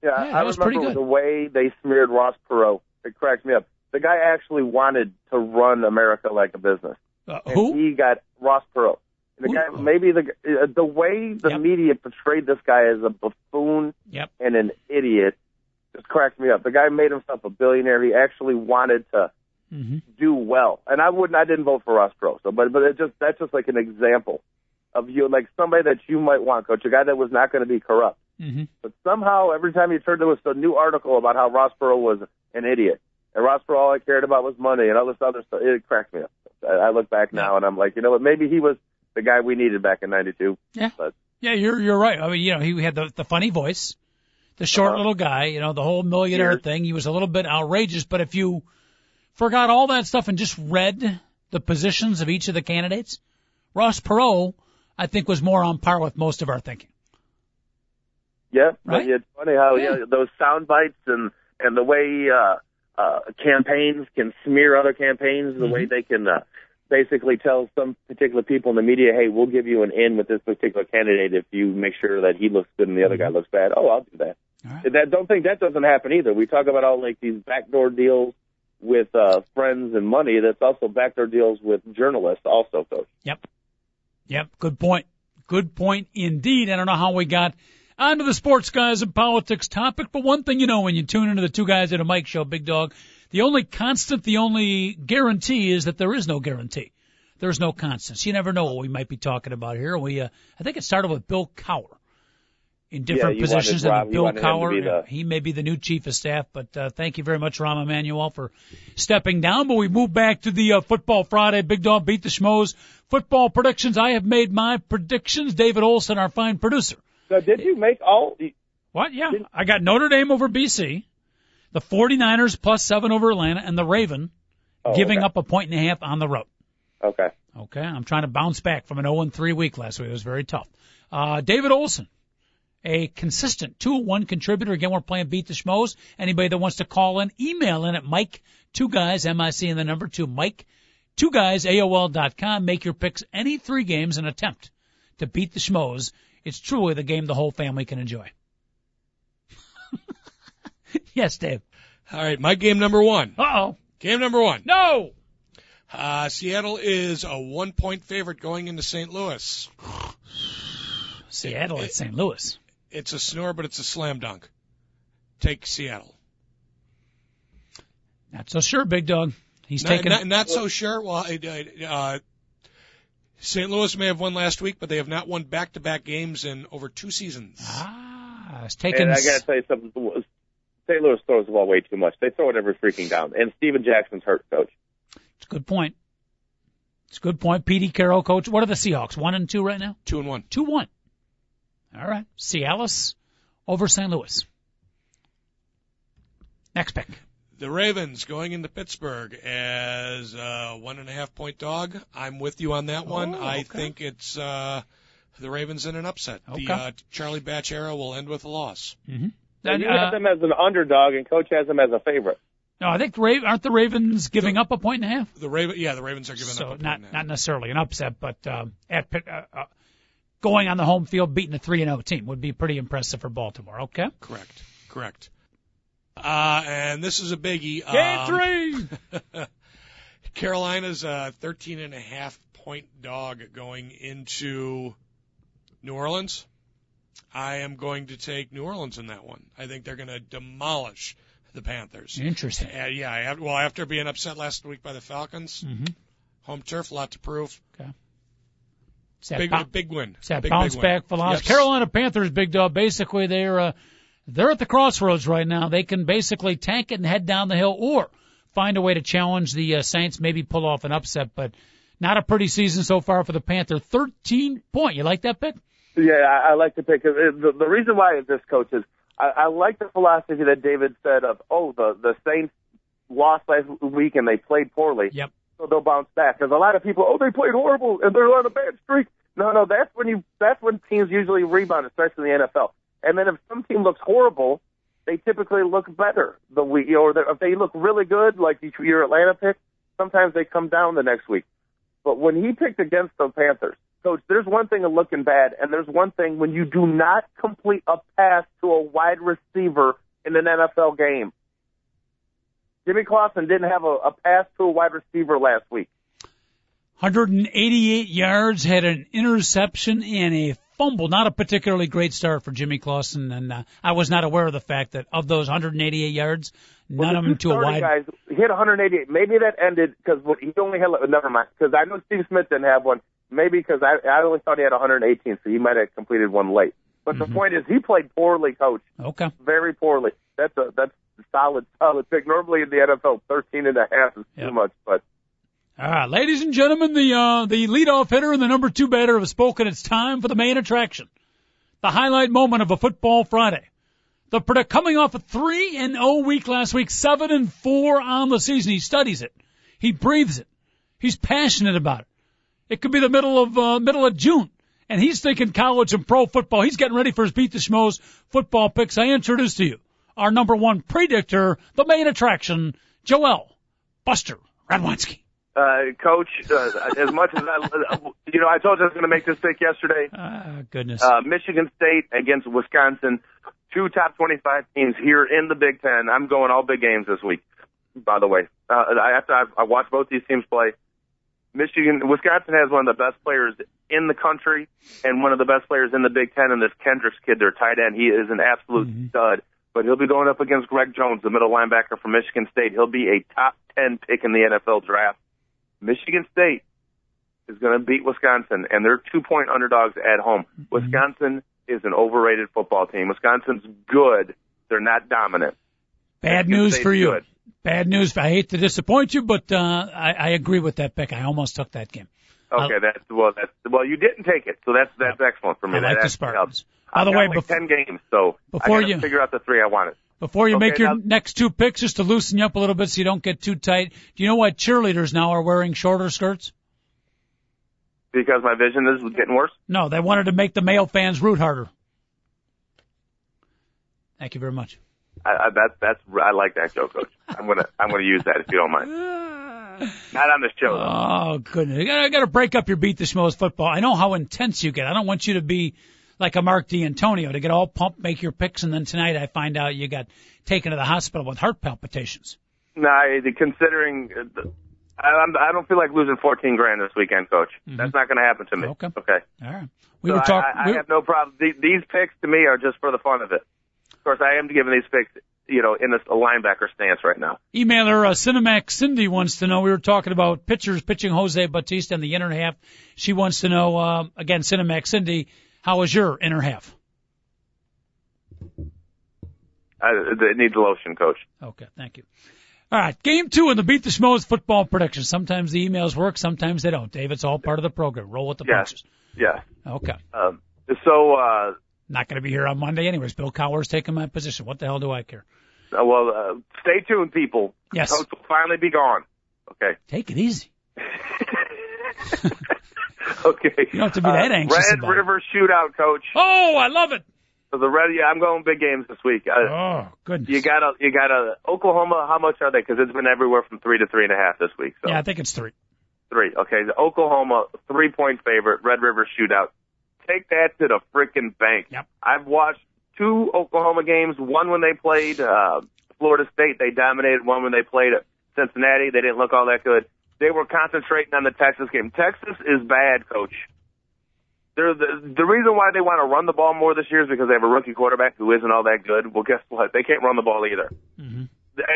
Yeah, Yeah, I was pretty remember good. the way they smeared Ross Perot. It cracked me up. The guy actually wanted to run America like a business. Uh, and who? he got Ross Perot. The Who? guy, maybe the uh, the way the Yep. media portrayed this guy as a buffoon Yep. and an idiot just cracked me up. The guy made himself a billionaire. He actually wanted to hmm do well, and I wouldn't. I didn't vote for Ross Perot, so but but it just that's just like an example of you, like somebody that you might want, coach, a guy that was not going to be corrupt. Hmm But somehow, every time you turned to us a new article about how Ross Perot was an idiot, and Ross Perot all I cared about was money and all this other stuff, it cracked me up. I, look back now and I'm like, you know what? Maybe he was the guy we needed back in '92. Yeah. But Yeah, you're you're right. I mean, you know, he had the the funny voice, the short Uh-huh. little guy, you know, the whole millionaire Years. thing. He was a little bit outrageous, but if you forgot all that stuff and just read the positions of each of the candidates, Ross Perot, I think, was more on par with most of our thinking. Yeah, Right? it's funny how Yeah. yeah. those sound bites and and the way uh, uh, campaigns can smear other campaigns, the way Mm-hmm. they can. Uh, Basically, tell some particular people in the media, "Hey, we'll give you an in with this particular candidate if you make sure that he looks good and the other guy looks bad." Oh, I'll do that. Mm-hmm. Right. That don't think that doesn't happen either. We talk about all like these backdoor deals with uh friends and money. That's also backdoor deals with journalists, also, coach. Yep. Yep. Good point. Good point indeed. I don't know how we got onto the sports guys and politics topic, but one thing you know when you tune into the two guys at a mic show, Big Dog, the only constant, the only guarantee is that there is no guarantee. There's no constants. You never know what we might be talking about here. We, uh, I think it started with Bill Cowher in different you positions wanted Rob- Bill Cowher. the- He may be the new chief of staff, but uh, thank you very much, Rahm Emanuel, for stepping down. But we move back to the uh, Football Friday. Big Dog beat the schmoes. Football predictions. I have made my predictions. David Olson, our fine producer. So, did you make all? The What? Yeah. I got Notre Dame over BC, the 49ers plus seven over Atlanta, and the Raven Oh, giving okay. up a point and a half on the road. Okay. Okay, I'm trying to bounce back from an 0 3 week last week. It was very tough. Uh, David Olson, a consistent 2-1 contributor. Again, we're playing Beat the Schmoes. Anybody that wants to call in, email in at Mike, two guys, M-I-C and the number two, Mike, Two guys, AOL.com. Make your picks any three games and attempt to beat the Schmoes. It's truly the game the whole family can enjoy. yes, Dave. All right, my game number one. Uh oh. Game number one. No. Uh, Seattle is a one point favorite going into St. Louis. Seattle at St. Louis. It's a snore, but it's a slam dunk. Take Seattle. Not so sure, big dog. He's Not, taking not, not so sure. Well, uh, uh, St. Louis may have won last week, but they have not won back to back games in over two seasons. Ah, it's taken. And I got to tell you something. St. Louis throws the ball way too much. They throw it every freaking down. And Steven Jackson's hurt, coach. It's a good point. It's a good point. Petey Carroll, coach. What are the Seahawks? One and two right now? Two and one. Two one. All right. Cialis over St. Louis. Next pick. The Ravens going into Pittsburgh as a one and a half point dog. I'm with you on that one. Oh, I think it's uh, the Ravens in an upset. Okay. The uh, Charlie Batch era will end with a loss. Mm-hmm. And you have them as an underdog, and coach has them as a favorite. no, I think the Ra- aren't the Ravens giving up a point and a half? The Raven, yeah, the Ravens are giving so up. A not and a half. not necessarily an upset, but um, at Pitt, uh, uh, going on the home field beating a three and zero team would be pretty impressive for Baltimore. Okay. Correct. Correct. Uh, and this is a biggie. Game Um, three. Carolina's a 13 and a half point dog going into New Orleans. I am going to take New Orleans in that one. I think they're going to demolish the Panthers. Interesting. Uh, yeah, well, after being upset last week by the Falcons, Mm-hmm. home turf, a lot to prove. It's that Big, bou- big win. it's that big, bounce big win. back philosophy. Yes. Carolina Panthers, big dog. Basically, they're uh, they're at the crossroads right now. They can basically tank it and head down the hill, or find a way to challenge the uh, Saints, maybe pull off an upset. But not a pretty season so far for the Panther. Thirteen point. You like that pick? Yeah, I, I like to pick. The, the reason why is this coach is, I, I like the philosophy that David said of, oh, the the Saints lost last week and they played poorly. Yep. So they'll bounce back. Because a lot of people, oh, they played horrible and they're on a bad streak. No, no, that's when you that's when teams usually rebound, especially in the NFL. And then if some team looks horrible, they typically look better the week, or if they look really good, like your Atlanta pick, sometimes they come down the next week. But when he picked against the Panthers, coach, there's one thing of looking bad, and there's one thing when you do not complete a pass to a wide receiver in an NFL game. Jimmy Clausen didn't have a, a pass to a wide receiver last week. 188 yards, had an interception and a fumble. Not a particularly great start for Jimmy Clausen, and uh, I was not aware of the fact that of those 188 yards, none the of them to a wide. Guys hit 188. Maybe that ended because he only had. Never mind. Because I know Steve Smith didn't have one. Maybe because I, I only thought he had 118, so he might have completed one late. But Mm-hmm. the point is, he played poorly, coach, Okay. very poorly. That's a that's a solid solid pick. Normally in the NFL, 13 and a half is Yep. too much, but All right, ladies and gentlemen, the uh, the leadoff hitter and the number two batter have spoken. It's time for the main attraction, the highlight moment of a football Friday. The product coming off a three and zero week last week, seven and four on the season. He studies it, he breathes it, he's passionate about it. It could be the middle of uh, middle of June, and he's thinking college and pro football. He's getting ready for his beat the schmoes football picks. I introduce to you our number one predictor, the main attraction, Joel Buster Radwanski. Uh, coach, uh, as much as I, you know, I told you I was going to make this pick yesterday. Ah, goodness. Uh, Michigan State against Wisconsin, two top 25 teams here in the Big Ten. I'm going all big games this week, by the way. Uh, I, after I've, I watched both these teams play, Michigan, Wisconsin has one of the best players in the country and one of the best players in the Big Ten. And this Kendricks kid, their tight end, he is an absolute stud. But he'll be going up against Greg Jones, the middle linebacker from Michigan State. He'll be a top 10 pick in the NFL draft. Michigan State is going to beat Wisconsin, and they're two point underdogs at home. Wisconsin is an overrated football team. Wisconsin's good. They're not dominant. Bad Michigan news State's for you. good. Bad news. I hate to disappoint you, but uh, I, I agree with that pick. I almost took that game. Okay, that's well. That's well. You didn't take it, so that's that's excellent for me. I that like the actually Spartans. helps. By the way, like bef- ten games, so before I you- figure out the three I wanted. Before you Okay, make your now- next two picks, just to loosen you up a little bit so you don't get too tight, do you know why cheerleaders now are wearing shorter skirts? Because my vision is getting worse. No, they wanted to make the male fans root harder. Thank you very much. I, I, that's that's I like that joke, coach. I'm gonna I'm gonna use that if you don't mind. Not on this show. Oh goodness! I gotta, I gotta break up your beat the schmoes football. I know how intense you get. I don't want you to be like a Mark Dantonio to get all pumped, make your picks, and then tonight I find out you got taken to the hospital with heart palpitations. Nah, considering the- I, don't feel like losing 14 grand this weekend, Coach. That's not going to happen to me. Okay. Okay. All right. We So were talking. I, I have no problem. These, picks to me are just for the fun of it. Of course, I am giving these picks, you know, in a, a linebacker stance right now. Emailer uh, Cinemax Cindy wants to know. We were talking about pitchers pitching Jose Bautista in the inner half. She wants to know uh, again, Cinemax Cindy, how was your inner half? I, it needs lotion, Coach. Okay, thank you. All right, game two in the Beat the Schmoes football prediction. Sometimes the emails work, sometimes they don't. Dave, it's all part of the program. Roll with the Yes. punches. Yeah. Okay. Um, so, uh, Not going to be here on Monday anyways. Bill Cowher's taking my position. What the hell do I care? uh, well, uh, stay tuned, people. Yes. Coach will finally be gone. Okay. Take it easy. okay. You don't have to be that Uh, anxious Red about it. River Shootout, Coach. Oh, I love it. So the Red, yeah, I'm going big games this week. Uh, Oh, goodness. You gotta, you gotta. Oklahoma, how much are they? Because it's been everywhere from three to three and a half this week. So Yeah, I think it's three. three. Okay, the Oklahoma three point favorite, Red River Shootout. Take that to the freaking bank. Yep. I've watched two Oklahoma games. One when they played uh, Florida State, they dominated. One when they played at Cincinnati, they didn't look all that good. They were concentrating on the Texas game. Texas is bad, coach. They're the, the reason why they want to run the ball more this year is because they have a rookie quarterback who isn't all that good. Well, guess what? They can't run the ball either. Mm-hmm.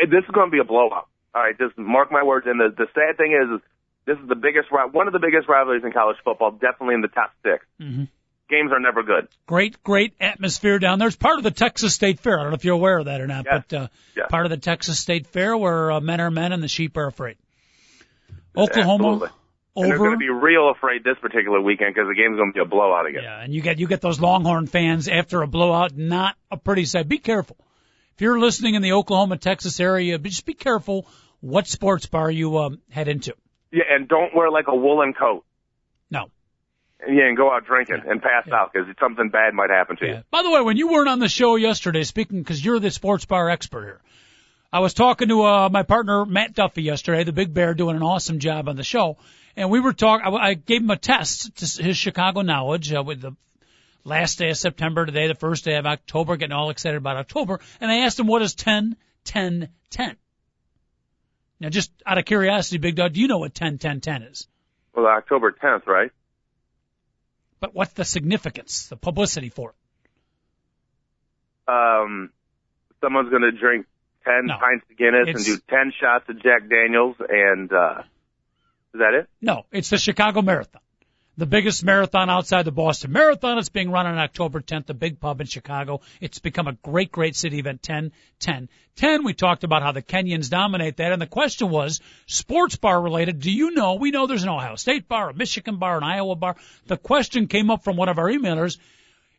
This is going to be a blowout. All right, just mark my words. And the, the sad thing is, is this is the biggest, one of the biggest rivalries in college football, definitely in the top 6 Mhm. Games are never good. Great, great atmosphere down there. It's part of the Texas State Fair. I don't know if you're aware of that or not, Yes. but uh, Yes. part of the Texas State Fair where uh, men are men and the sheep are afraid. Oklahoma Absolutely. And they're going to be real afraid this particular weekend because the game's going to be a blowout again. Yeah, and you get you get those Longhorn fans after a blowout, not a pretty sight. Be careful. If you're listening in the Oklahoma, Texas area, just be careful what sports bar you um, head into. Yeah, and don't wear like a woolen coat. No. Yeah, and go out drinking and pass out because something bad might happen to you. By the way, when you weren't on the show yesterday, speaking because you're the sports bar expert here, I was talking to uh, my partner Matt Duffy yesterday, the Big Bear, doing an awesome job on the show, and we were talking. I, I gave him a test to his Chicago knowledge uh, with the last day of September today, the first day of October, getting all excited about October, and I asked him what is 10, 10, 10. Now, just out of curiosity, Big Dog, do you know what 10, 10, 10 is? Well, October 10th, right? But what's the significance, the publicity for it? Um, someone's going to drink 10 No. pints of Guinness It's- and do 10 shots of Jack Daniels and, uh, is that it? No, it's the Chicago Marathon. The biggest marathon outside the Boston Marathon. It's being run on October 10th, the big pub in Chicago. It's become a great, great city event. 10, 10, 10. We talked about how the Kenyans dominate that. And the question was, sports bar related, do you know, we know there's an Ohio State bar, a Michigan bar, an Iowa bar. The question came up from one of our emailers.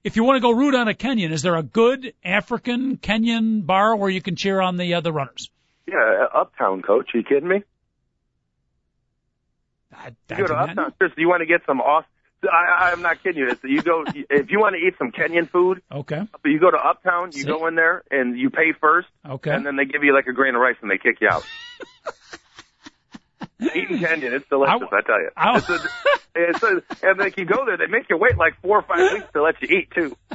If you want to go root on a Kenyan, is there a good African Kenyan bar where you can cheer on the, uh, the runners? Yeah, Uptown, coach. Are you kidding me? I, I You go to. Uptown, Chris, you want to get some off, I, I'm not kidding you. You go, if you want to eat some Kenyan food, Okay. you go to Uptown, you See? go in there and you pay first, Okay. and then they give you like a grain of rice and they kick you out. Eating Kenyan, it's delicious, I- I, tell you. I- It's a, it's a, and like you go there, they make you wait like four or five weeks to let you eat too.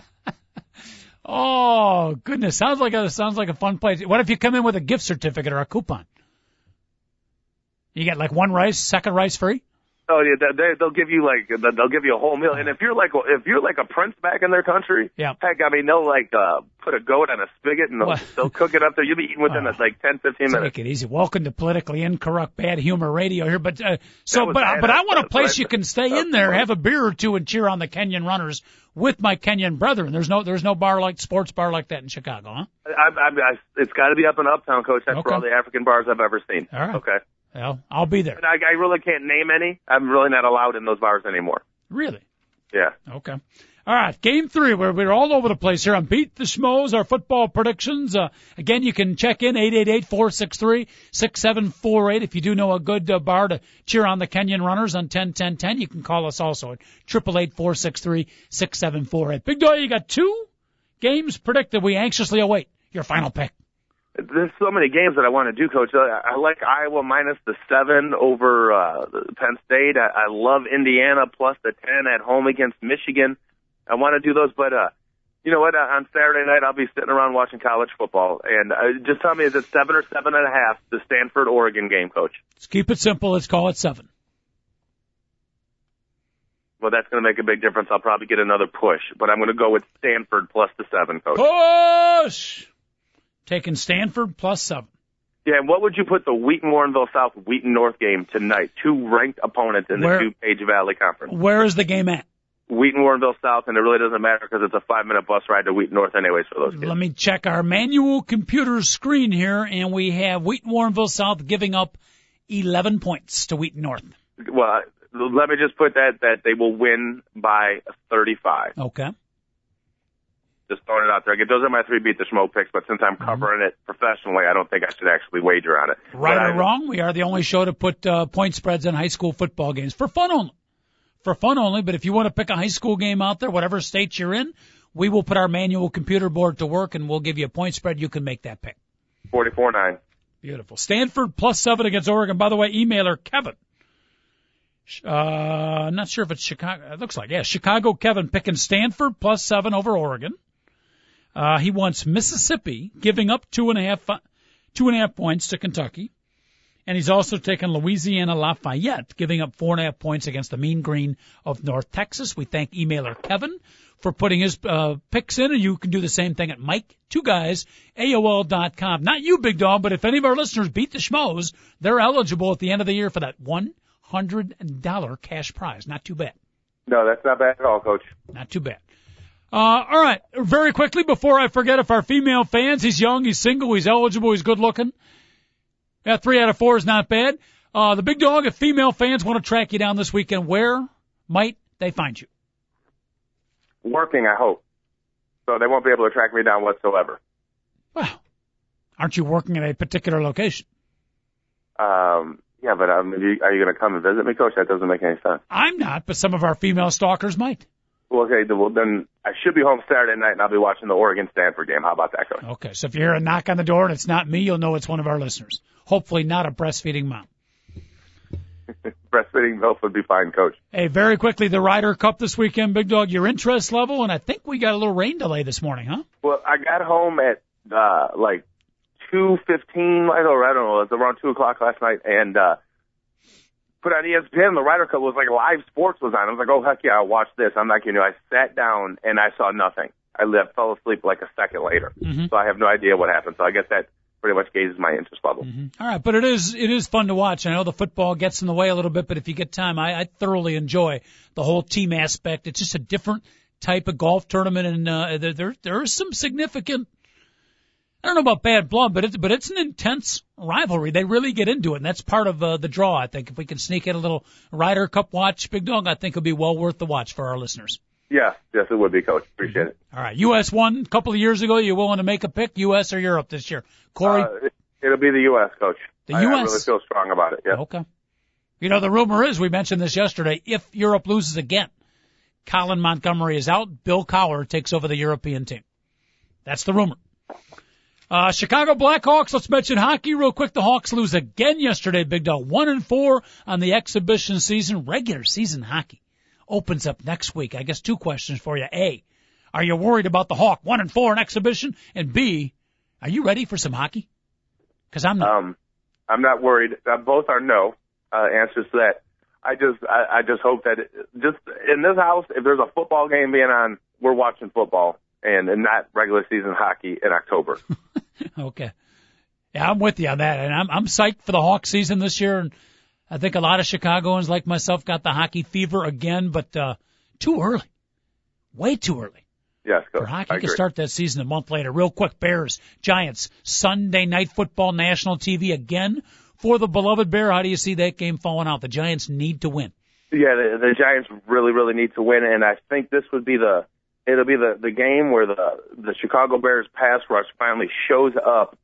Oh goodness, sounds like a sounds like a fun place. What if you come in with a gift certificate or a coupon? You get like one rice, second rice free. Oh yeah, they, they- they'll give you like they'll give you a whole meal, and if you're like if you're like a prince back in their country, Yeah. heck, I mean they'll like uh put a goat on a spigot and they'll, they'll cook it up there. You'll be eating within Wow. like ten fifteen minutes. Take it easy. Welcome to politically incorrect bad humor radio here. But uh, so, but bad. but I want a place right. you can stay in there, have a beer or two, and cheer on the Kenyan runners with my Kenyan brethren. There's no there's no bar like sports bar like that in Chicago, huh? I, I, I, it's got to be up in Uptown, Coach. That's Okay. for all the African bars I've ever seen. All right. Okay. Well, I'll be there. And I, I really can't name any. I'm really not allowed in those bars anymore. Really. Yeah. Okay. All right, game three. We're, we're all over the place here on Beat the Schmoes, our football predictions. Uh, again, you can check in 888-463-6748. If you do know a good uh, bar to cheer on the Kenyan runners on 10-10-10, you can call us also at 888-463-6748. Big Doy, you got two games predicted. We anxiously await your final pick. There's so many games that I want to do, Coach. I, I like Iowa minus the seven over uh, Penn State. I, I love Indiana plus the ten at home against Michigan. I want to do those, but uh, you know what? Uh, on Saturday night, I'll be sitting around watching college football, and uh, just tell me, is it seven or seven and a half? The Stanford Oregon game, Coach. Let's keep it simple. Let's call it seven. Well, that's going to make a big difference. I'll probably get another push, but I'm going to go with Stanford plus the seven, Coach. Push. Taking Stanford plus seven. Yeah, and what would you put the Wheaton Warrenville South Wheaton North game tonight? Two ranked opponents in the Where- DuPage Valley Conference. Where is the game at? Wheaton Warrenville South, and it really doesn't matter because it's a five minute bus ride to Wheaton North, anyways, for those kids. Let me check our manual computer screen here, and we have Wheaton Warrenville South giving up 11 points to Wheaton North. Well, let me just put that that they will win by 35. Okay. Just throwing it out there. Those are my three beat the schmo picks, but since I'm covering it professionally, I don't think I should actually wager on it. Right But or I- wrong, we are the only show to put uh, point spreads on high school football games for fun only. For fun only, but if you want to pick a high school game out there, whatever state you're in, we will put our manual computer board to work and we'll give you a point spread. You can make that pick. 44-9. Beautiful. Stanford plus seven against Oregon. By the way, emailer Kevin. Uh, not sure if it's Chicago. It looks like, yeah, Chicago Kevin picking Stanford plus seven over Oregon. Uh, he wants Mississippi giving up two and a half, two and a half points to Kentucky. And he's also taken Louisiana Lafayette, giving up four and a half points against the Mean Green of North Texas. We thank emailer Kevin for putting his uh, picks in, and you can do the same thing at Mike Two Guys AOL.com. Not you, Big Dog, but if any of our listeners beat the schmoes, they're eligible at the end of the year for that one hundred dollar cash prize. Not too bad. No, that's not bad at all, Coach. Not too bad. Uh, all right, very quickly before I forget, if our female fans, he's young, he's single, he's eligible, he's good looking. Yeah, three out of four is not bad. Uh, the big dog, if female fans want to track you down this weekend, where might they find you? Working, I hope. So they won't be able to track me down whatsoever. Well, aren't you working at a particular location? Um, yeah, but um, are you, are you going to come and visit me, Coach? That doesn't make any sense. I'm not, but some of our female stalkers might. Well, okay, then- well, then I should be home Saturday night, and I'll be watching the Oregon Stanford game. How about that, Coach? Okay, so if you hear a knock on the door and it's not me, you'll know it's one of our listeners. Hopefully not a breastfeeding mom. Breastfeeding milk would be fine, Coach. Hey, very quickly, the Ryder Cup this weekend, Big Dog, your interest level, and I think we got a little rain delay this morning, huh? Well, I got home at uh like two fifteen. I don't, I don't know. It was around two o'clock last night, and uh put on ESPN. The Ryder Cup was like live sports was on. I was like, oh heck yeah, I'll watch this. I'm not kidding you. I sat down and I saw nothing. I left, fell asleep like a second later, Mhm. so I have no idea what happened. So I guess that pretty much gauges my interest level. All right, but it is it is fun to watch. I know the football gets in the way a little bit, but if you get time, I, I thoroughly enjoy the whole team aspect. It's just a different type of golf tournament, and uh, there there there is some significant. I don't know about bad blood, but it's but it's an intense rivalry. They really get into it, and that's part of uh, the draw. I think if we can sneak in a little Ryder Cup watch, Big Dog, I think it'll be well worth the watch for our listeners. Yeah, yes, it would be, Coach. Appreciate it. All right, U.S. won a couple of years ago. You willing to make a pick, U.S. or Europe this year? Corey, Uh, it- it'll be the U.S. Coach. The I, I really feel strong about it. Yeah. Okay. You know, the rumor is, we mentioned this yesterday, if Europe loses again, Colin Montgomerie is out, Bill Cowher takes over the European team. That's the rumor. Uh, Chicago Blackhawks, let's mention hockey real quick. The Hawks lose again yesterday, Big Dog. One and four on the exhibition season. Regular season hockey opens up next week. I guess two questions for you. A, are you worried about the Hawk? One and four in exhibition? And B, are you ready for some hockey? Cause I'm not. Um, I'm not worried. Uh, both are no uh, answers to that. I just, I, I just hope that it, just in this house, if there's a football game being on, we're watching football and, and not regular season hockey in October. Okay. Yeah, I'm with you on that. And I'm, I'm psyched for the Hawk season this year. And I think a lot of Chicagoans like myself got the hockey fever again, but, uh, too early. Way too early. yes. For hockey I can start that season a month later. Real quick, Bears, Giants, Sunday night football, national TV again for the beloved Bear. How do you see that game falling out? The Giants need to win. Yeah, the, the Giants really, really need to win, and I think this would be the it'll be the the game where the the Chicago Bears pass rush finally shows up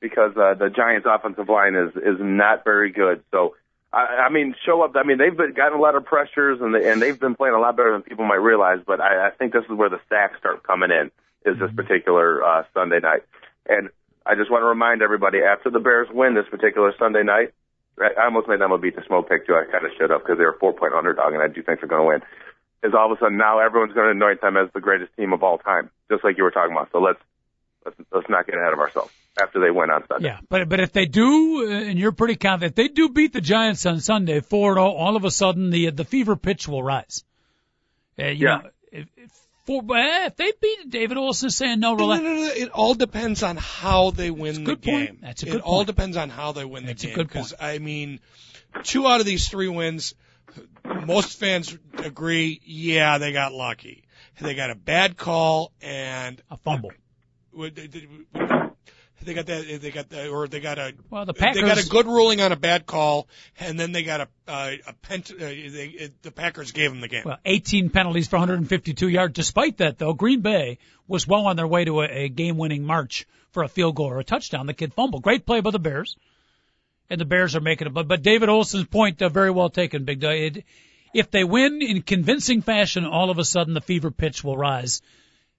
because uh, the Giants offensive line is is not very good. So I, I mean, show up. I mean, they've been, gotten a lot of pressures and they, and they've been playing a lot better than people might realize. But I, I think this is where the sacks start coming in. Is this particular uh, Sunday night? And I just want to remind everybody after the Bears win this particular Sunday night, I almost made them a beat the smoke pick too. I kind of should have because they were a four point underdog, and I do think they're going to win. Is all of a sudden now everyone's going to anoint them as the greatest team of all time, just like you were talking about. So let's let's let's not get ahead of ourselves after they win on Sunday. Yeah, but but if they do, uh, and you're pretty confident, if they do beat the Giants on Sunday, four zero, all of a sudden the the fever pitch will rise. Uh, you Yeah. Know, if, if, for, eh, if they beat David Olson saying no, No, relax. no, no, no. It all depends on how they win the good point. game. That's a good. it good all depends on how they win That's the game. good Because. I mean, two out of these three wins, most fans agree. Yeah, they got lucky. They got a bad call and A fumble. they got that. They got the, or they got a. Well, the Packers. They got a good ruling on a bad call, and then they got a uh, a pent. Uh, they, the Packers gave them the game. Well, 18 penalties for 152 yards. Despite that, though, Green Bay was well on their way to a, a game-winning march for a field goal or a touchdown. The kid fumbled. Great play by the Bears, and the Bears are making it. But but David Olson's point uh, very well taken, Big Dog. It, if they win in convincing fashion, all of a sudden the fever pitch will rise.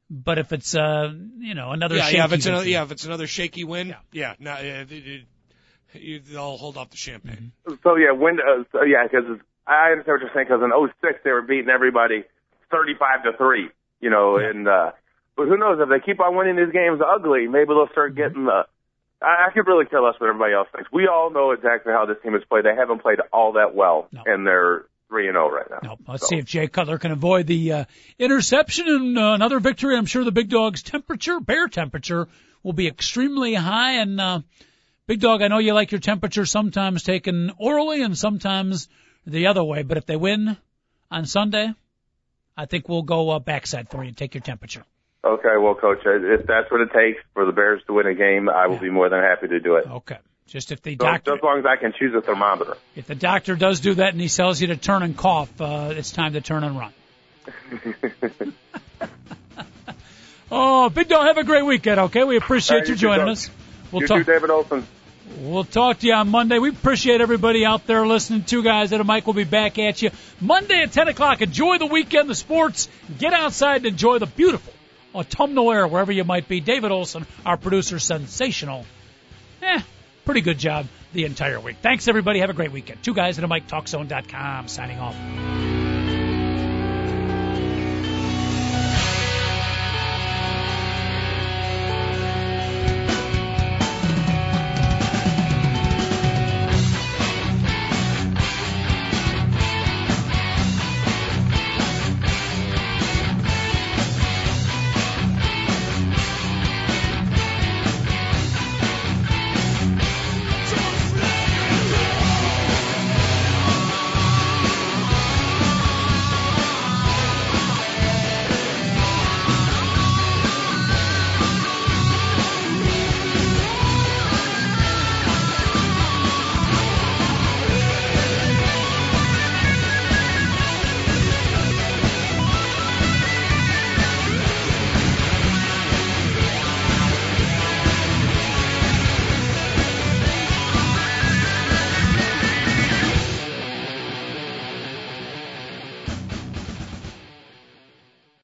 But if it's uh you know another yeah, shaky yeah. If it's another, yeah, if it's another shaky win, yeah, no, uh, it, it, you, they'll hold off the champagne. So yeah, when uh, so, yeah, because I understand what you're saying. Because in '06 they were beating everybody 35 to three. You know, and uh, but who knows if they keep on winning these games ugly, maybe they'll start getting the. I, could really care less what everybody else thinks. We all know exactly how this team has played. They haven't played all that well, No. and they're three and zero right now. No, let's So- see if Jay Cutler can avoid the uh, interception and uh, another victory. I'm sure the big dog's temperature, bear temperature, will be extremely high. And uh, big dog, I know you like your temperature sometimes taken orally and sometimes the other way. But if they win on Sunday, I think we'll go uh, backside for you and take your temperature. Okay, well, coach, if that's what it takes for the Bears to win a game, I will be more than happy to do it. Okay. Just if the So, doctor, as long as I can choose a thermometer. if the doctor does do that and he tells you to turn and cough, uh, it's time to turn and run. oh, big dog, have a great weekend. Okay, we appreciate Hey, you too, joining us. We'll you talk. too, David Olson. We'll talk to you on Monday. We appreciate everybody out there listening. Two guys at a mic will be back at you Monday at 10 o'clock. Enjoy the weekend, the sports. Get outside and enjoy the beautiful autumnal air wherever you might be. David Olson, our producer, sensational. Eh, pretty good job the entire week. Thanks, everybody. Have a great weekend. Two guys at a mic, talkzone.com, signing off.